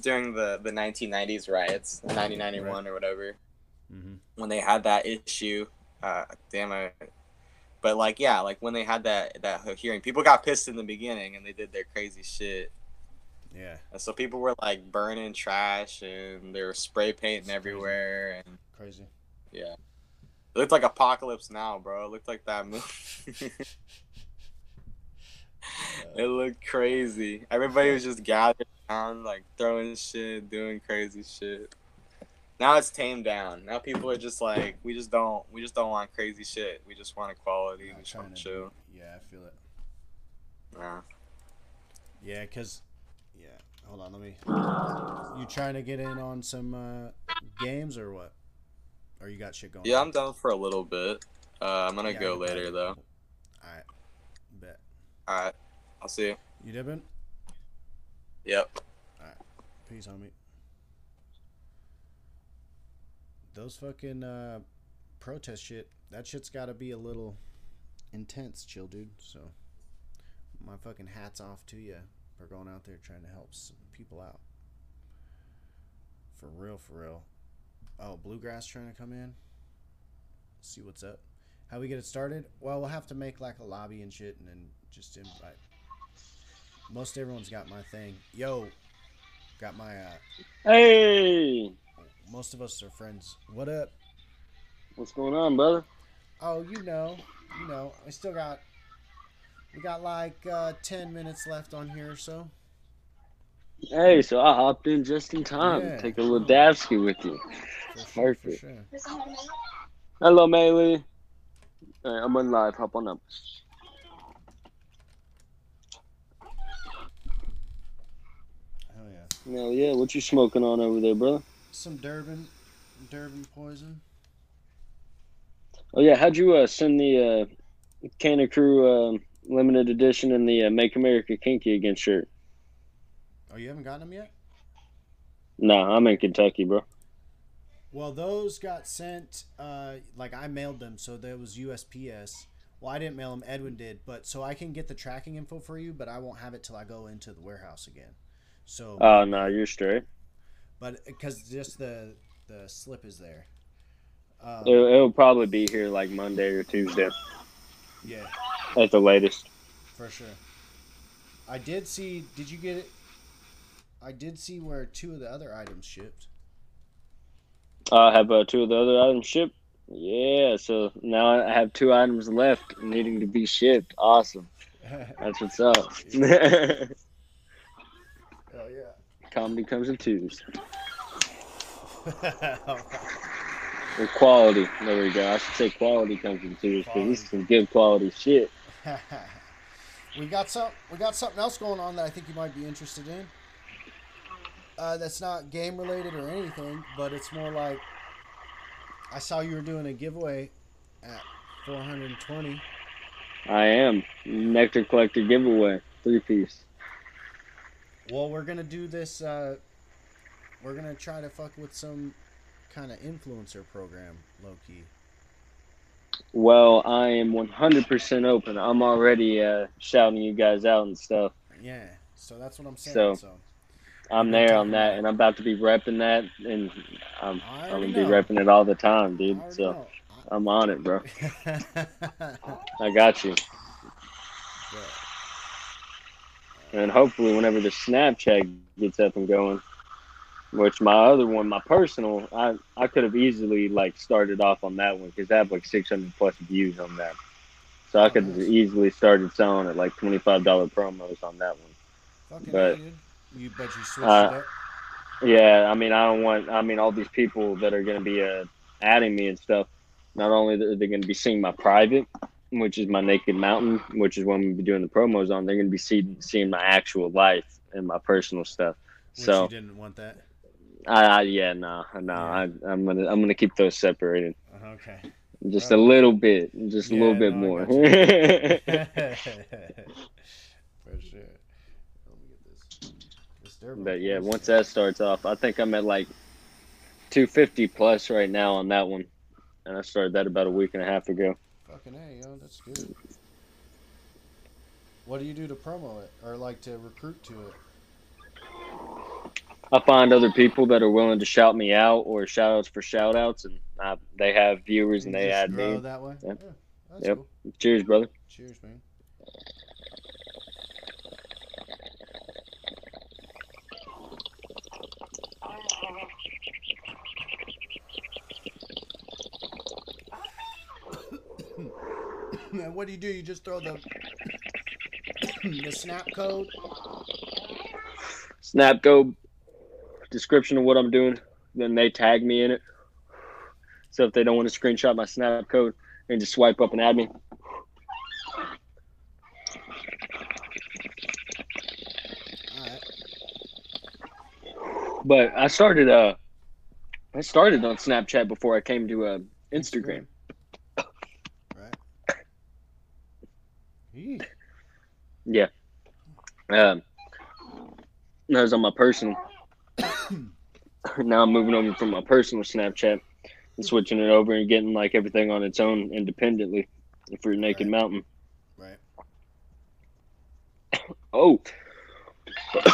during the the 1990s riots, 1991 or whatever, mm-hmm. when they had that issue. Uh, damn it. But like yeah, like when they had that that hearing, people got pissed in the beginning and they did their crazy shit. Yeah, And so people were like burning trash and they were spray painting It's crazy. everywhere and crazy. yeah. It looked like Apocalypse Now, bro. It looked like that movie. *laughs* it looked crazy. Everybody was just gathered around, like throwing shit, doing crazy shit. Now it's tamed down. Now people are just like, we just don't, we just don't want crazy shit. We just want equality. Not We just want to chill. Yeah, I feel it. Nah. Yeah, cause yeah. Hold on, let me. You trying to get in on some uh, games or what? Or you got shit going? Yeah, on? I'm down for a little bit. Uh, I'm gonna Yeah, go later though. All right, bet. All right, I'll see you. You dipping? Yep. All right, peace, homie. Those fucking uh, protest shit. That shit's got to be a little intense, chill, dude. So, my fucking hats off to you for going out there trying to help some people out. For real, for real. Oh, bluegrass trying to come in. See what's up. How we get it started? Well, we'll have to make like a lobby and shit, and then just invite. Most everyone's got my thing. Yo, got my. uh Hey, Most of us are friends. What up? what's going on, brother? Oh, you know, you know. I still got. We got like uh, ten minutes left on here or so. Hey, so I hopped in just in time. Yeah. Take a little Davsky with you. For sure, Perfect. Sure. Hello, Maylee. All right, I'm on live. Hop on up. Hell yeah. Hell yeah, what you smoking on over there, brother? Some Durban, Durban poison. Oh yeah, how'd you uh, send the uh, Kanna Krew um, limited edition and the uh, Make America Kinky Again shirt? Oh, you haven't gotten them yet? Nah, I'm in Kentucky, bro. Well, those got sent. Uh, like I mailed them, so there was USPS. Well, I didn't mail them. Edwin did, but so I can get the tracking info for you, but I won't have it till I go into the warehouse again. So, Oh no, you're straight. But because just the the slip is there. Um, It'll, it'll probably be here like Monday or Tuesday yeah, at the latest. for sure. I did see. Did you get it? I did see where two of the other items shipped. I have uh, two of the other items shipped. Yeah, so now I have two items left needing to be shipped. Awesome. *laughs* That's what's up. *laughs* Hell yeah. Comedy comes in twos. *laughs* Or quality. There we go. I should say quality comes in twos because this is some good quality shit. *laughs* we got some. We got something else going on that I think you might be interested in. Uh, that's not game related or anything, but it's more like I saw you were doing a giveaway at 420. I am. Nectar Collector giveaway. Three piece. Well, we're gonna do this. Uh, we're gonna try to fuck with some kind of influencer program, low key. Well, I am 100% open. I'm already uh, shouting you guys out and stuff. Yeah. So that's what I'm saying. So- So, I'm there on that, and I'm about to be repping that, and I'm, I'm gonna be repping it all the time, dude. So know. I'm on it, bro. I- *laughs* I got you. Yeah. And hopefully, whenever the Snapchat gets up and going, which my other one, my personal, I I could have easily like started off on that one because I have like 600 plus views on that. So I could have easily started selling at like $25 promos on that one. Fucking But- dude. You bet you switched Uh, it up. Yeah, I mean, I don't want. I mean, all these people that are going to be uh, adding me and stuff. Not only are they going to be seeing my private, which is my naked mountain, which is when we be doing the promos on. They're going to be seeing seeing my actual life and my personal stuff. Which So you didn't want that. I, I yeah, no, no, I, I'm gonna I'm gonna keep those separated Uh, Okay. just a little bit, just a little bit no, more. *laughs* For sure. Let me get this. This Durban but yeah, once that starts off, I think I'm at like 250 plus right now on that one, and I started that about a week and a half ago. Fucking A, yo, that's good. What do you do to promo it or like to recruit to it? I find other people that are willing to shout me out or shout outs for shout outs, and I, they have viewers and You they just add grow me. that way. Yep. Yeah, that's Yep. cool. Cheers, brother. Cheers, man. Man, what do you do? You just throw the the snap code. Snap go description of what I'm doing, then they tag me in it. So if they don't want to screenshot my snap code, they just swipe up and add me. But I started uh I started on Snapchat before I came to uh Instagram. Right. Yee. Yeah. Um that was on my personal. *coughs* now I'm moving over from my personal Snapchat and switching it over and getting like everything on its own independently for Naked Right. Mountain. Right. *coughs* Oh. *coughs*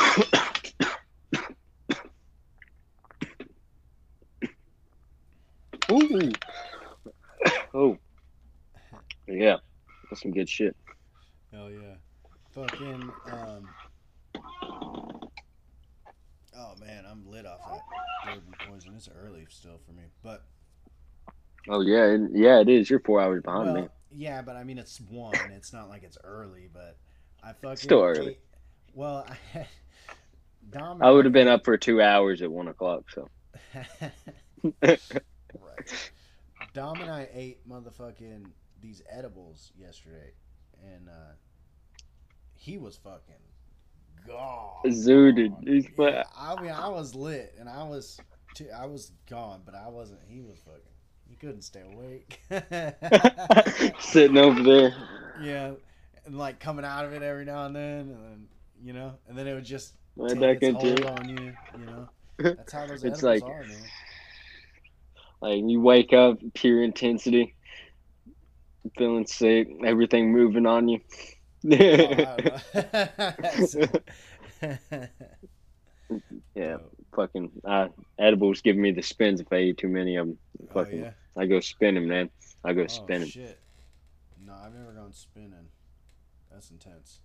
Ooh. Oh. Yeah. That's some good shit. Hell yeah. Fucking um Oh man, I'm lit off that bourbon poison. It's early still for me. But Oh yeah, it- yeah, it is. You're four hours behind well, me. yeah, but I mean it's one. It's not like it's early, but I fucking Still early. ate- well, *laughs* I Dom I would have been up for two hours at one o'clock. So *laughs* *laughs* right. Dom and I ate motherfucking these edibles yesterday, and uh, he was fucking gone. zooted. Yeah, I mean, I was lit, and I was, I was gone, but I wasn't. He was fucking. He couldn't stay awake. *laughs* sitting over there. yeah, and like coming out of it every now and then, and then you know, and then it would just Right take back its into hold it. on you. You know, *laughs* that's how those It's like- are, man. Like you wake up, pure intensity, feeling sick, everything moving on you. Oh, I don't know. yeah, fucking uh, edibles giving me the spins if I eat too many of them. Oh, Fucking, yeah. I go spinning, man. I go Oh, spinning. shit. No, I've never gone spinning. That's intense.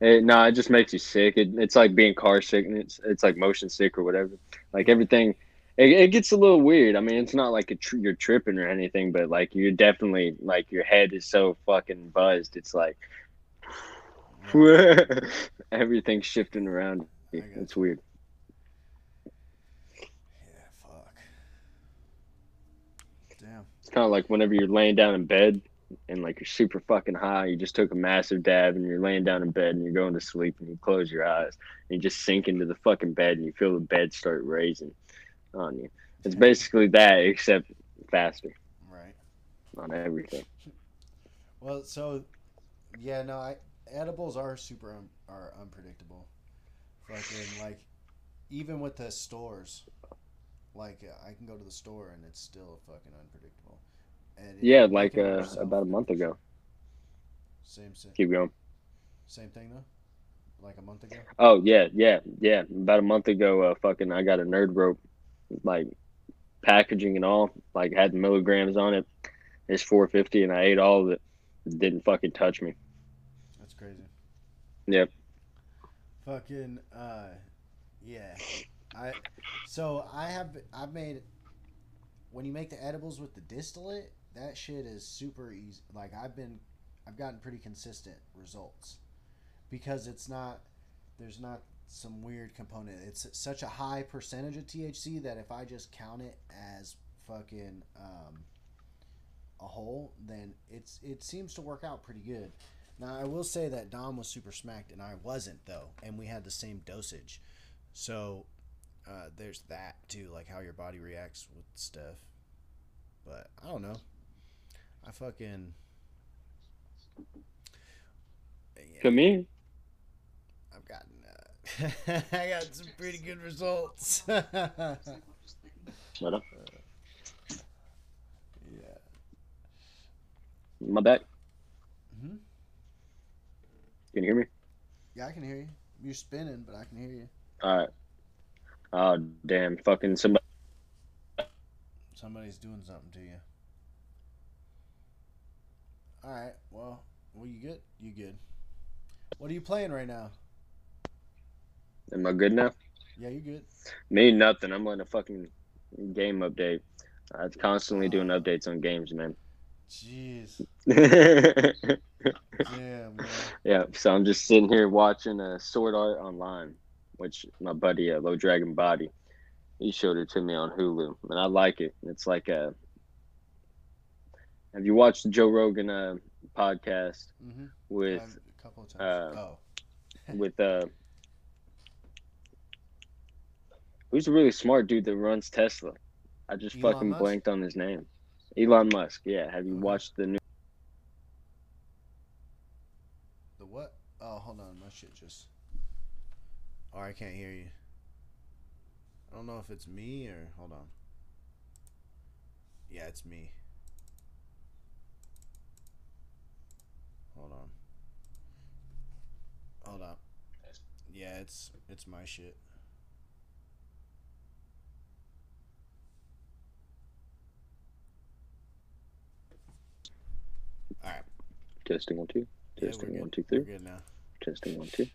It, no, it just makes you sick. It, it's like being car sick. And it's it's like motion sick or whatever. Like everything, it, it gets a little weird. I mean, it's not like a tr- you're tripping or anything, but like you're definitely like your head is so fucking buzzed. It's like. *laughs* everything's shifting around. It's weird. Yeah, fuck. Damn. It's kind of like whenever you're laying down in bed and like you're super fucking high. You just took a massive dab and you're laying down in bed and you're going to sleep and you close your eyes and you just sink into the fucking bed and you feel the bed start raising on you. It's basically that except faster Right. on everything. Well, so yeah, no, I edibles are super un, are unpredictable. Fucking like even with the stores, like I can go to the store and it's still fucking unpredictable. And Yeah, like uh, about a month ago. Same, same, Keep going. same thing though. Like a month ago. Oh yeah, yeah, yeah. About a month ago, uh, fucking, I got a nerd rope, like packaging and all, like had milligrams on it. It's four fifty, and I ate all of it. It didn't fucking touch me. Yep. Fucking uh, yeah. I so I have I've made when you make the edibles with the distillate, that shit is super easy. Like I've been I've gotten pretty consistent results because it's not there's not some weird component. It's such a high percentage of THC that if I just count it as fucking um, a whole, then it's it seems to work out pretty good. Now I will say that Dom was super smacked and I wasn't though, and we had the same dosage. So uh, there's that too, like how your body reacts with stuff. But I don't know. I fucking yeah, Come here. I've gotten uh, *laughs* I got some pretty good results. *laughs* Shut up? Yeah. My back. Mhm. Can you hear me? Yeah, I can hear you. You're spinning, but I can hear you. All right. Oh damn! Fucking somebody. Somebody's doing something to you. All right. Well, well, you good? You good? What are you playing right now? Am I good now? Yeah, you good. Me nothing. I'm on a fucking game update. I'm constantly doing oh. updates on games, man. Jeez. *laughs* yeah, Damn. Man. so I'm just sitting here watching uh, Sword Art Online, which my buddy uh, Low Dragon Body, he showed it to me on Hulu, and I like it. It's like a. Have you watched the Joe Rogan uh, podcast Mm-hmm. with a couple of times. uh, oh. *laughs* with uh who's a really smart dude that runs Tesla? I just Elon fucking Musk? blanked on his name. Elon Musk. Yeah. Have you watched the new? The what? Oh, hold on. My shit just. Oh, I can't hear you. I don't know if it's me or. Hold on. Yeah, it's me. Hold on. Hold on. Yeah, it's it's my shit. All right. Testing one two. Testing we're one two We're good now. Testing one two.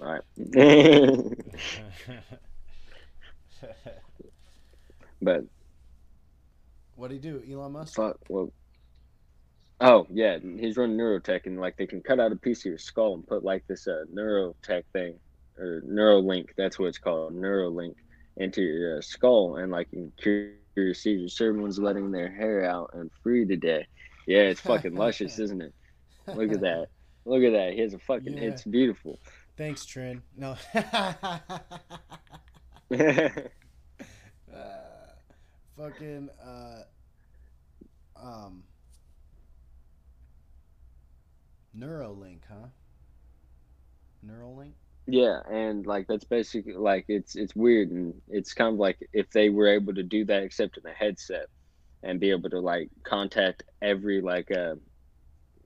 All right. *laughs* but what do you do, Elon Musk? fuck. Well. Oh yeah, he's running neurotech, and like they can cut out a piece of your skull and put like this uh, neurotech thing or Neuralink. That's what it's called, Neuralink, into your uh, skull, and like you can cure your seizures. Everyone's letting their hair out and free today. Yeah, it's fucking *laughs* luscious, isn't it? Look at that. Look at that. He has a fucking. Yeah. It's beautiful. Thanks, Trin. No. *laughs* *laughs* uh, fucking uh, um, Neuralink, huh? Neuralink. Yeah, and like that's basically like it's it's weird and it's kind of like if they were able to do that except in a headset and be able to like contact every like uh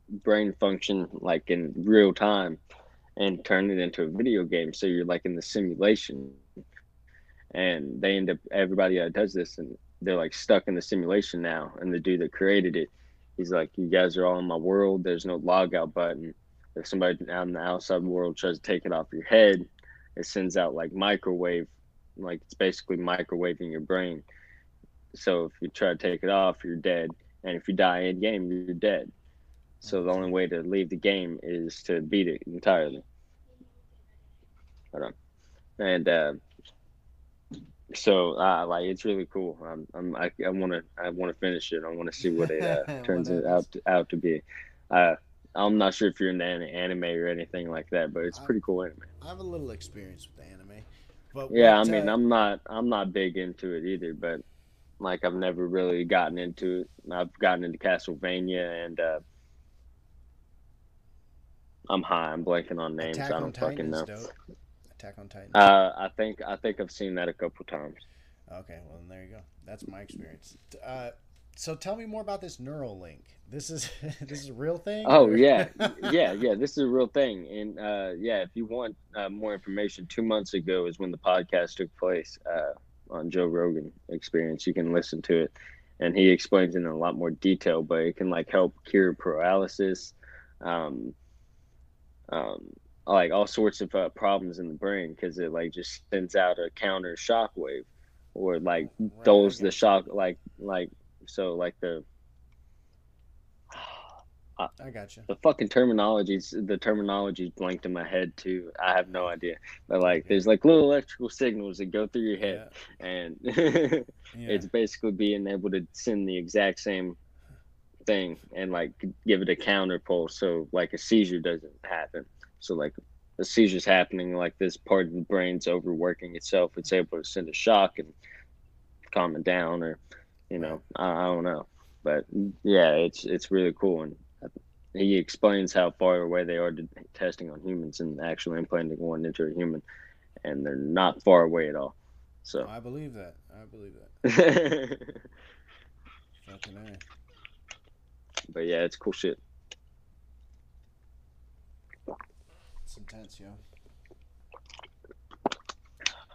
brain function like in real time and turn it into a video game. So you're like in the simulation. And they end up everybody that does this and they're like stuck in the simulation now. And the dude that created it he's like you guys are all in my world. There's no log out button. If somebody out in the outside world tries to take it off your head, it sends out like microwave, like it's basically microwaving your brain. So if you try to take it off, you're dead, and if you die in game, you're dead. So the only way to leave the game is to beat it entirely. Hold on, and uh, so uh, like it's really cool. I'm, I'm I, I want to I want to finish it. I want to see what it uh, *laughs* turns it out to, out to be. Uh, I'm not sure if you're into an- anime or anything like that, but it's I'm- pretty cool anime. I have a little experience with the anime, but Yeah, I mean, uh, I'm not I'm not big into it either, but like I've never really gotten into it. I've gotten into Castlevania and uh I'm high. I'm blanking on names. Attack I don't fucking know. dope. Attack on Titan. Uh, I think I think I've seen that a couple times. Okay, well then there you go. That's my experience. Uh, so tell me more about this Neuralink. This is *laughs* this is a real thing. Oh yeah, *laughs* yeah, yeah. This is a real thing, and uh, yeah, if you want uh, more information, two months ago is when the podcast took place uh, on Joe Rogan Experience. You can listen to it, and he explains it in a lot more detail. But it can like help cure paralysis, um, um, like all sorts of uh, problems in the brain because it like just sends out a counter shock wave, or like Right, dulls the shock, like like so like the I got you. the fucking terminologies the terminology blanked in my head too. I have no idea. But like there's like little electrical signals that go through your head and *laughs* Yeah. it's basically being able to send the exact same thing and like give it a counter pulse so like a seizure doesn't happen. So like a seizure's happening like this part of the brain's overworking itself. It's able to send a shock and calm it down or you know I, I don't know. But yeah it's it's really cool and he explains how far away they are to testing on humans and actually implanting one into a human and they're not far away at all so I believe that. I believe that. *laughs* Fucking a. but yeah it's cool shit It's intense, yo.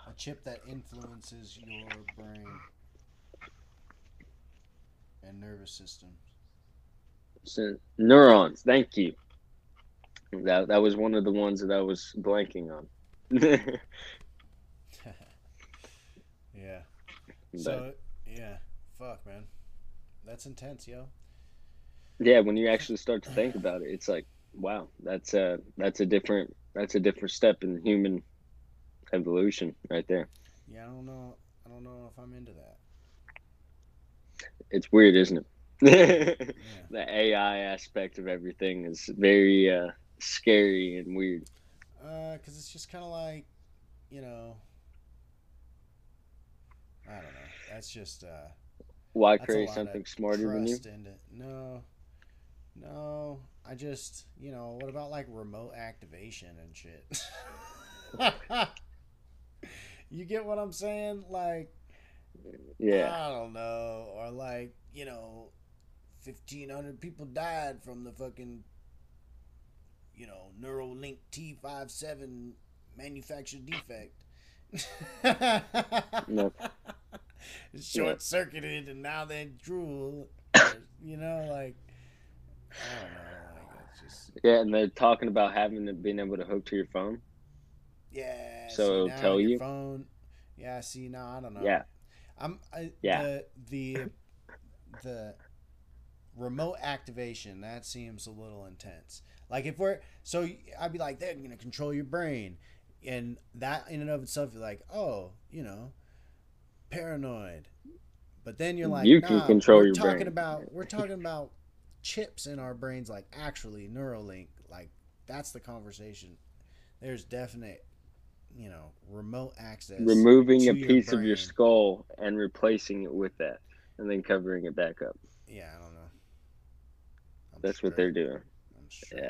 A chip that influences your brain and nervous system. Neurons thank you that that was one of the ones that i was blanking on *laughs* yeah. But, So yeah, fuck, man. That's intense, yo. yeah when you actually start to think about it it's like wow that's a that's a different that's a different step in human evolution right there Yeah, I don't know. I don't know if I'm into that. it's weird isn't it Yeah. *laughs* the ai aspect of everything is very uh scary and weird Uh, cause it's just kind of like, you know. I don't know. That's just uh. why create something smarter than you no no i just you know what about like remote activation and shit *laughs* you get what i'm saying like yeah i don't know or like you know 1500 people died from the fucking you know neuralink t57 manufacturer defect *laughs* No. short circuited and now they drool you know like i don't know like it's just yeah and they're talking about having to being able to hook to your phone yeah So it'll tell you? phone yeah see now i don't know Yeah. i'm I, Yeah. the the the remote activation that seems a little intense. Like if we're so i'd be like they're gonna control your brain. And that in and of itself you're like oh you know paranoid. But then you're like You can nah, control we're your talking brain. about we're talking about chips in our brains like actually neuralink. Like that's the conversation. There's definite you know remote access removing a your piece of your skull and replacing it with that and then covering it back up. Yeah i don't know I'm that's what they're doing. I'm straight.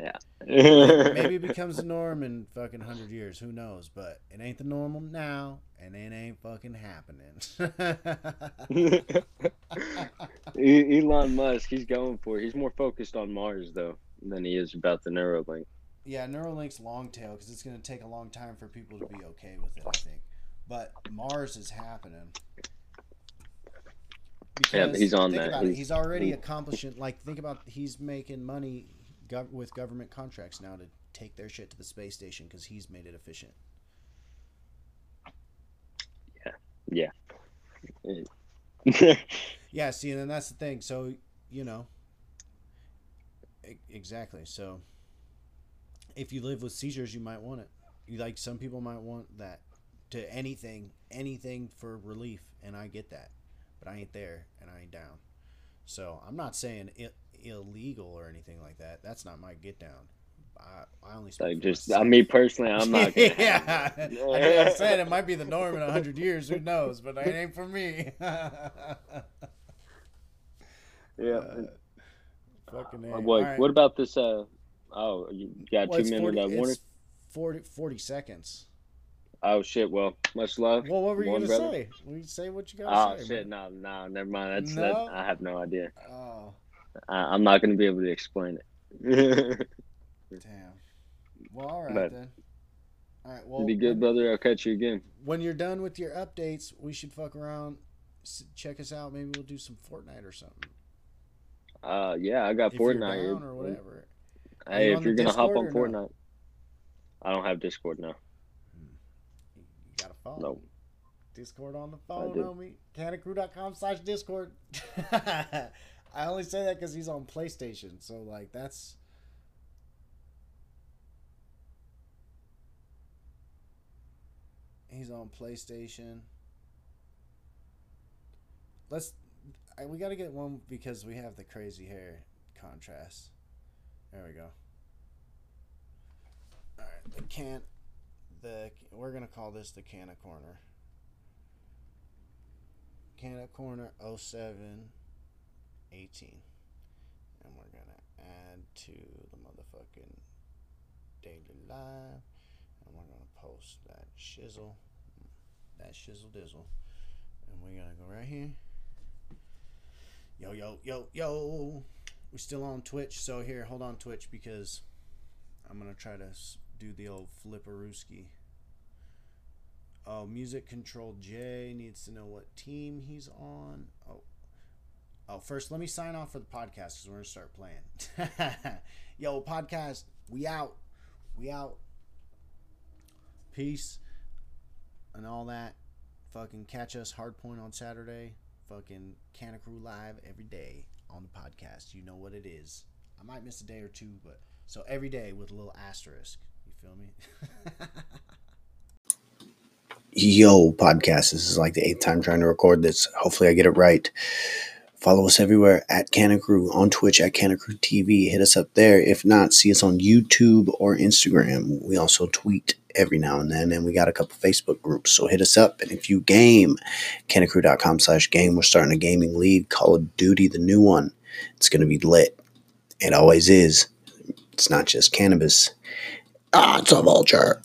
Yeah. Straight. Maybe it *laughs* becomes the norm in fucking 100 years. Who knows? But it ain't the normal now and it ain't fucking happening. *laughs* Elon Musk, he's going for it. He's more focused on Mars though than he is about the Neuralink. yeah neuralink's long tail because it's going to take a long time for people to be okay with it i think. But mars is happening Yeah, he's on that. He's- he's already accomplishing like think about he's making money gov- with government contracts now to take their shit to the space station because he's made it efficient Yeah, Yeah. *laughs* yeah. see, and then that's the thing. So, you know, exactly. So, if you live with seizures, you might want it. You like some people might want that to anything, anything for relief, and I get that, but I ain't there and I ain't down. So I'm not saying I- illegal or anything like that. That's not my get down. I, I only like just, myself. I mean, personally, I'm not. *laughs* Yeah. I, said it might be the norm in hundred years. Who knows? But it ain't for me. *laughs* yeah. Uh, fucking Uh, what, Alright. what about this? Uh, oh, you got Well, two minutes minute 40, uh, warning. it's 40, 40 seconds. Oh shit! Well, much love. Well, what were you gonna brother. say? We say what you Oh gotta say. shit! man. No, no, never mind. That's No? that. I have no idea. Oh, I, I'm not gonna be able to explain it. *laughs* damn. Well, all right But- then. All right. Well, be good, brother. I'll catch you again. when you're done with your updates, we should fuck around. Check us out. Maybe we'll do some Fortnite or something. Uh, yeah, I got if you're Fortnite down or whatever. Hey, if you're gonna hop on or no? Fortnite, I don't have Discord now. Phone. No. Discord on the phone, homie. Kannakrew.com slash Discord. *laughs* I only say that because he's on PlayStation. So, like, that's. He's on PlayStation. Let's. I, we got to get one because we have the crazy hair contrast. There we go. All right, the can. The we're gonna call this the Kanna Korner. Kanna Korner 07 18. And we're gonna add to the motherfucking daily live. And we're gonna post that shizzle. That shizzle dizzle. And we're gonna go right here. Yo, yo, yo, yo. We're still on Twitch, so here, hold on Twitch because I'm gonna try to do the old flipperooski. Oh, music control J needs to know what team he's on. Oh, oh. First, let me sign off for the podcast because we're gonna start playing. *laughs* Yo, podcast, we out, we out. Peace and all that. Fucking catch us hardpoint on Saturday. Fucking Kanna Krew live every day on the podcast. You know what it is. I might miss a day or two, but so every day with a little asterisk. Feel me? *laughs* Yo, podcast. This is like the eighth time trying to record this. Hopefully, I get it right. Follow us everywhere at Kanna Krew on Twitch at Kanna Krew TV. Hit us up there. If not, see us on YouTube or Instagram. We also tweet every now and then, and we got a couple Facebook groups. So hit us up. And if you game, kannakrew.com slash game. We're starting a gaming league, Call of Duty, the new one. It's going to be lit. It always is. It's not just cannabis. Ah, it's a vulture.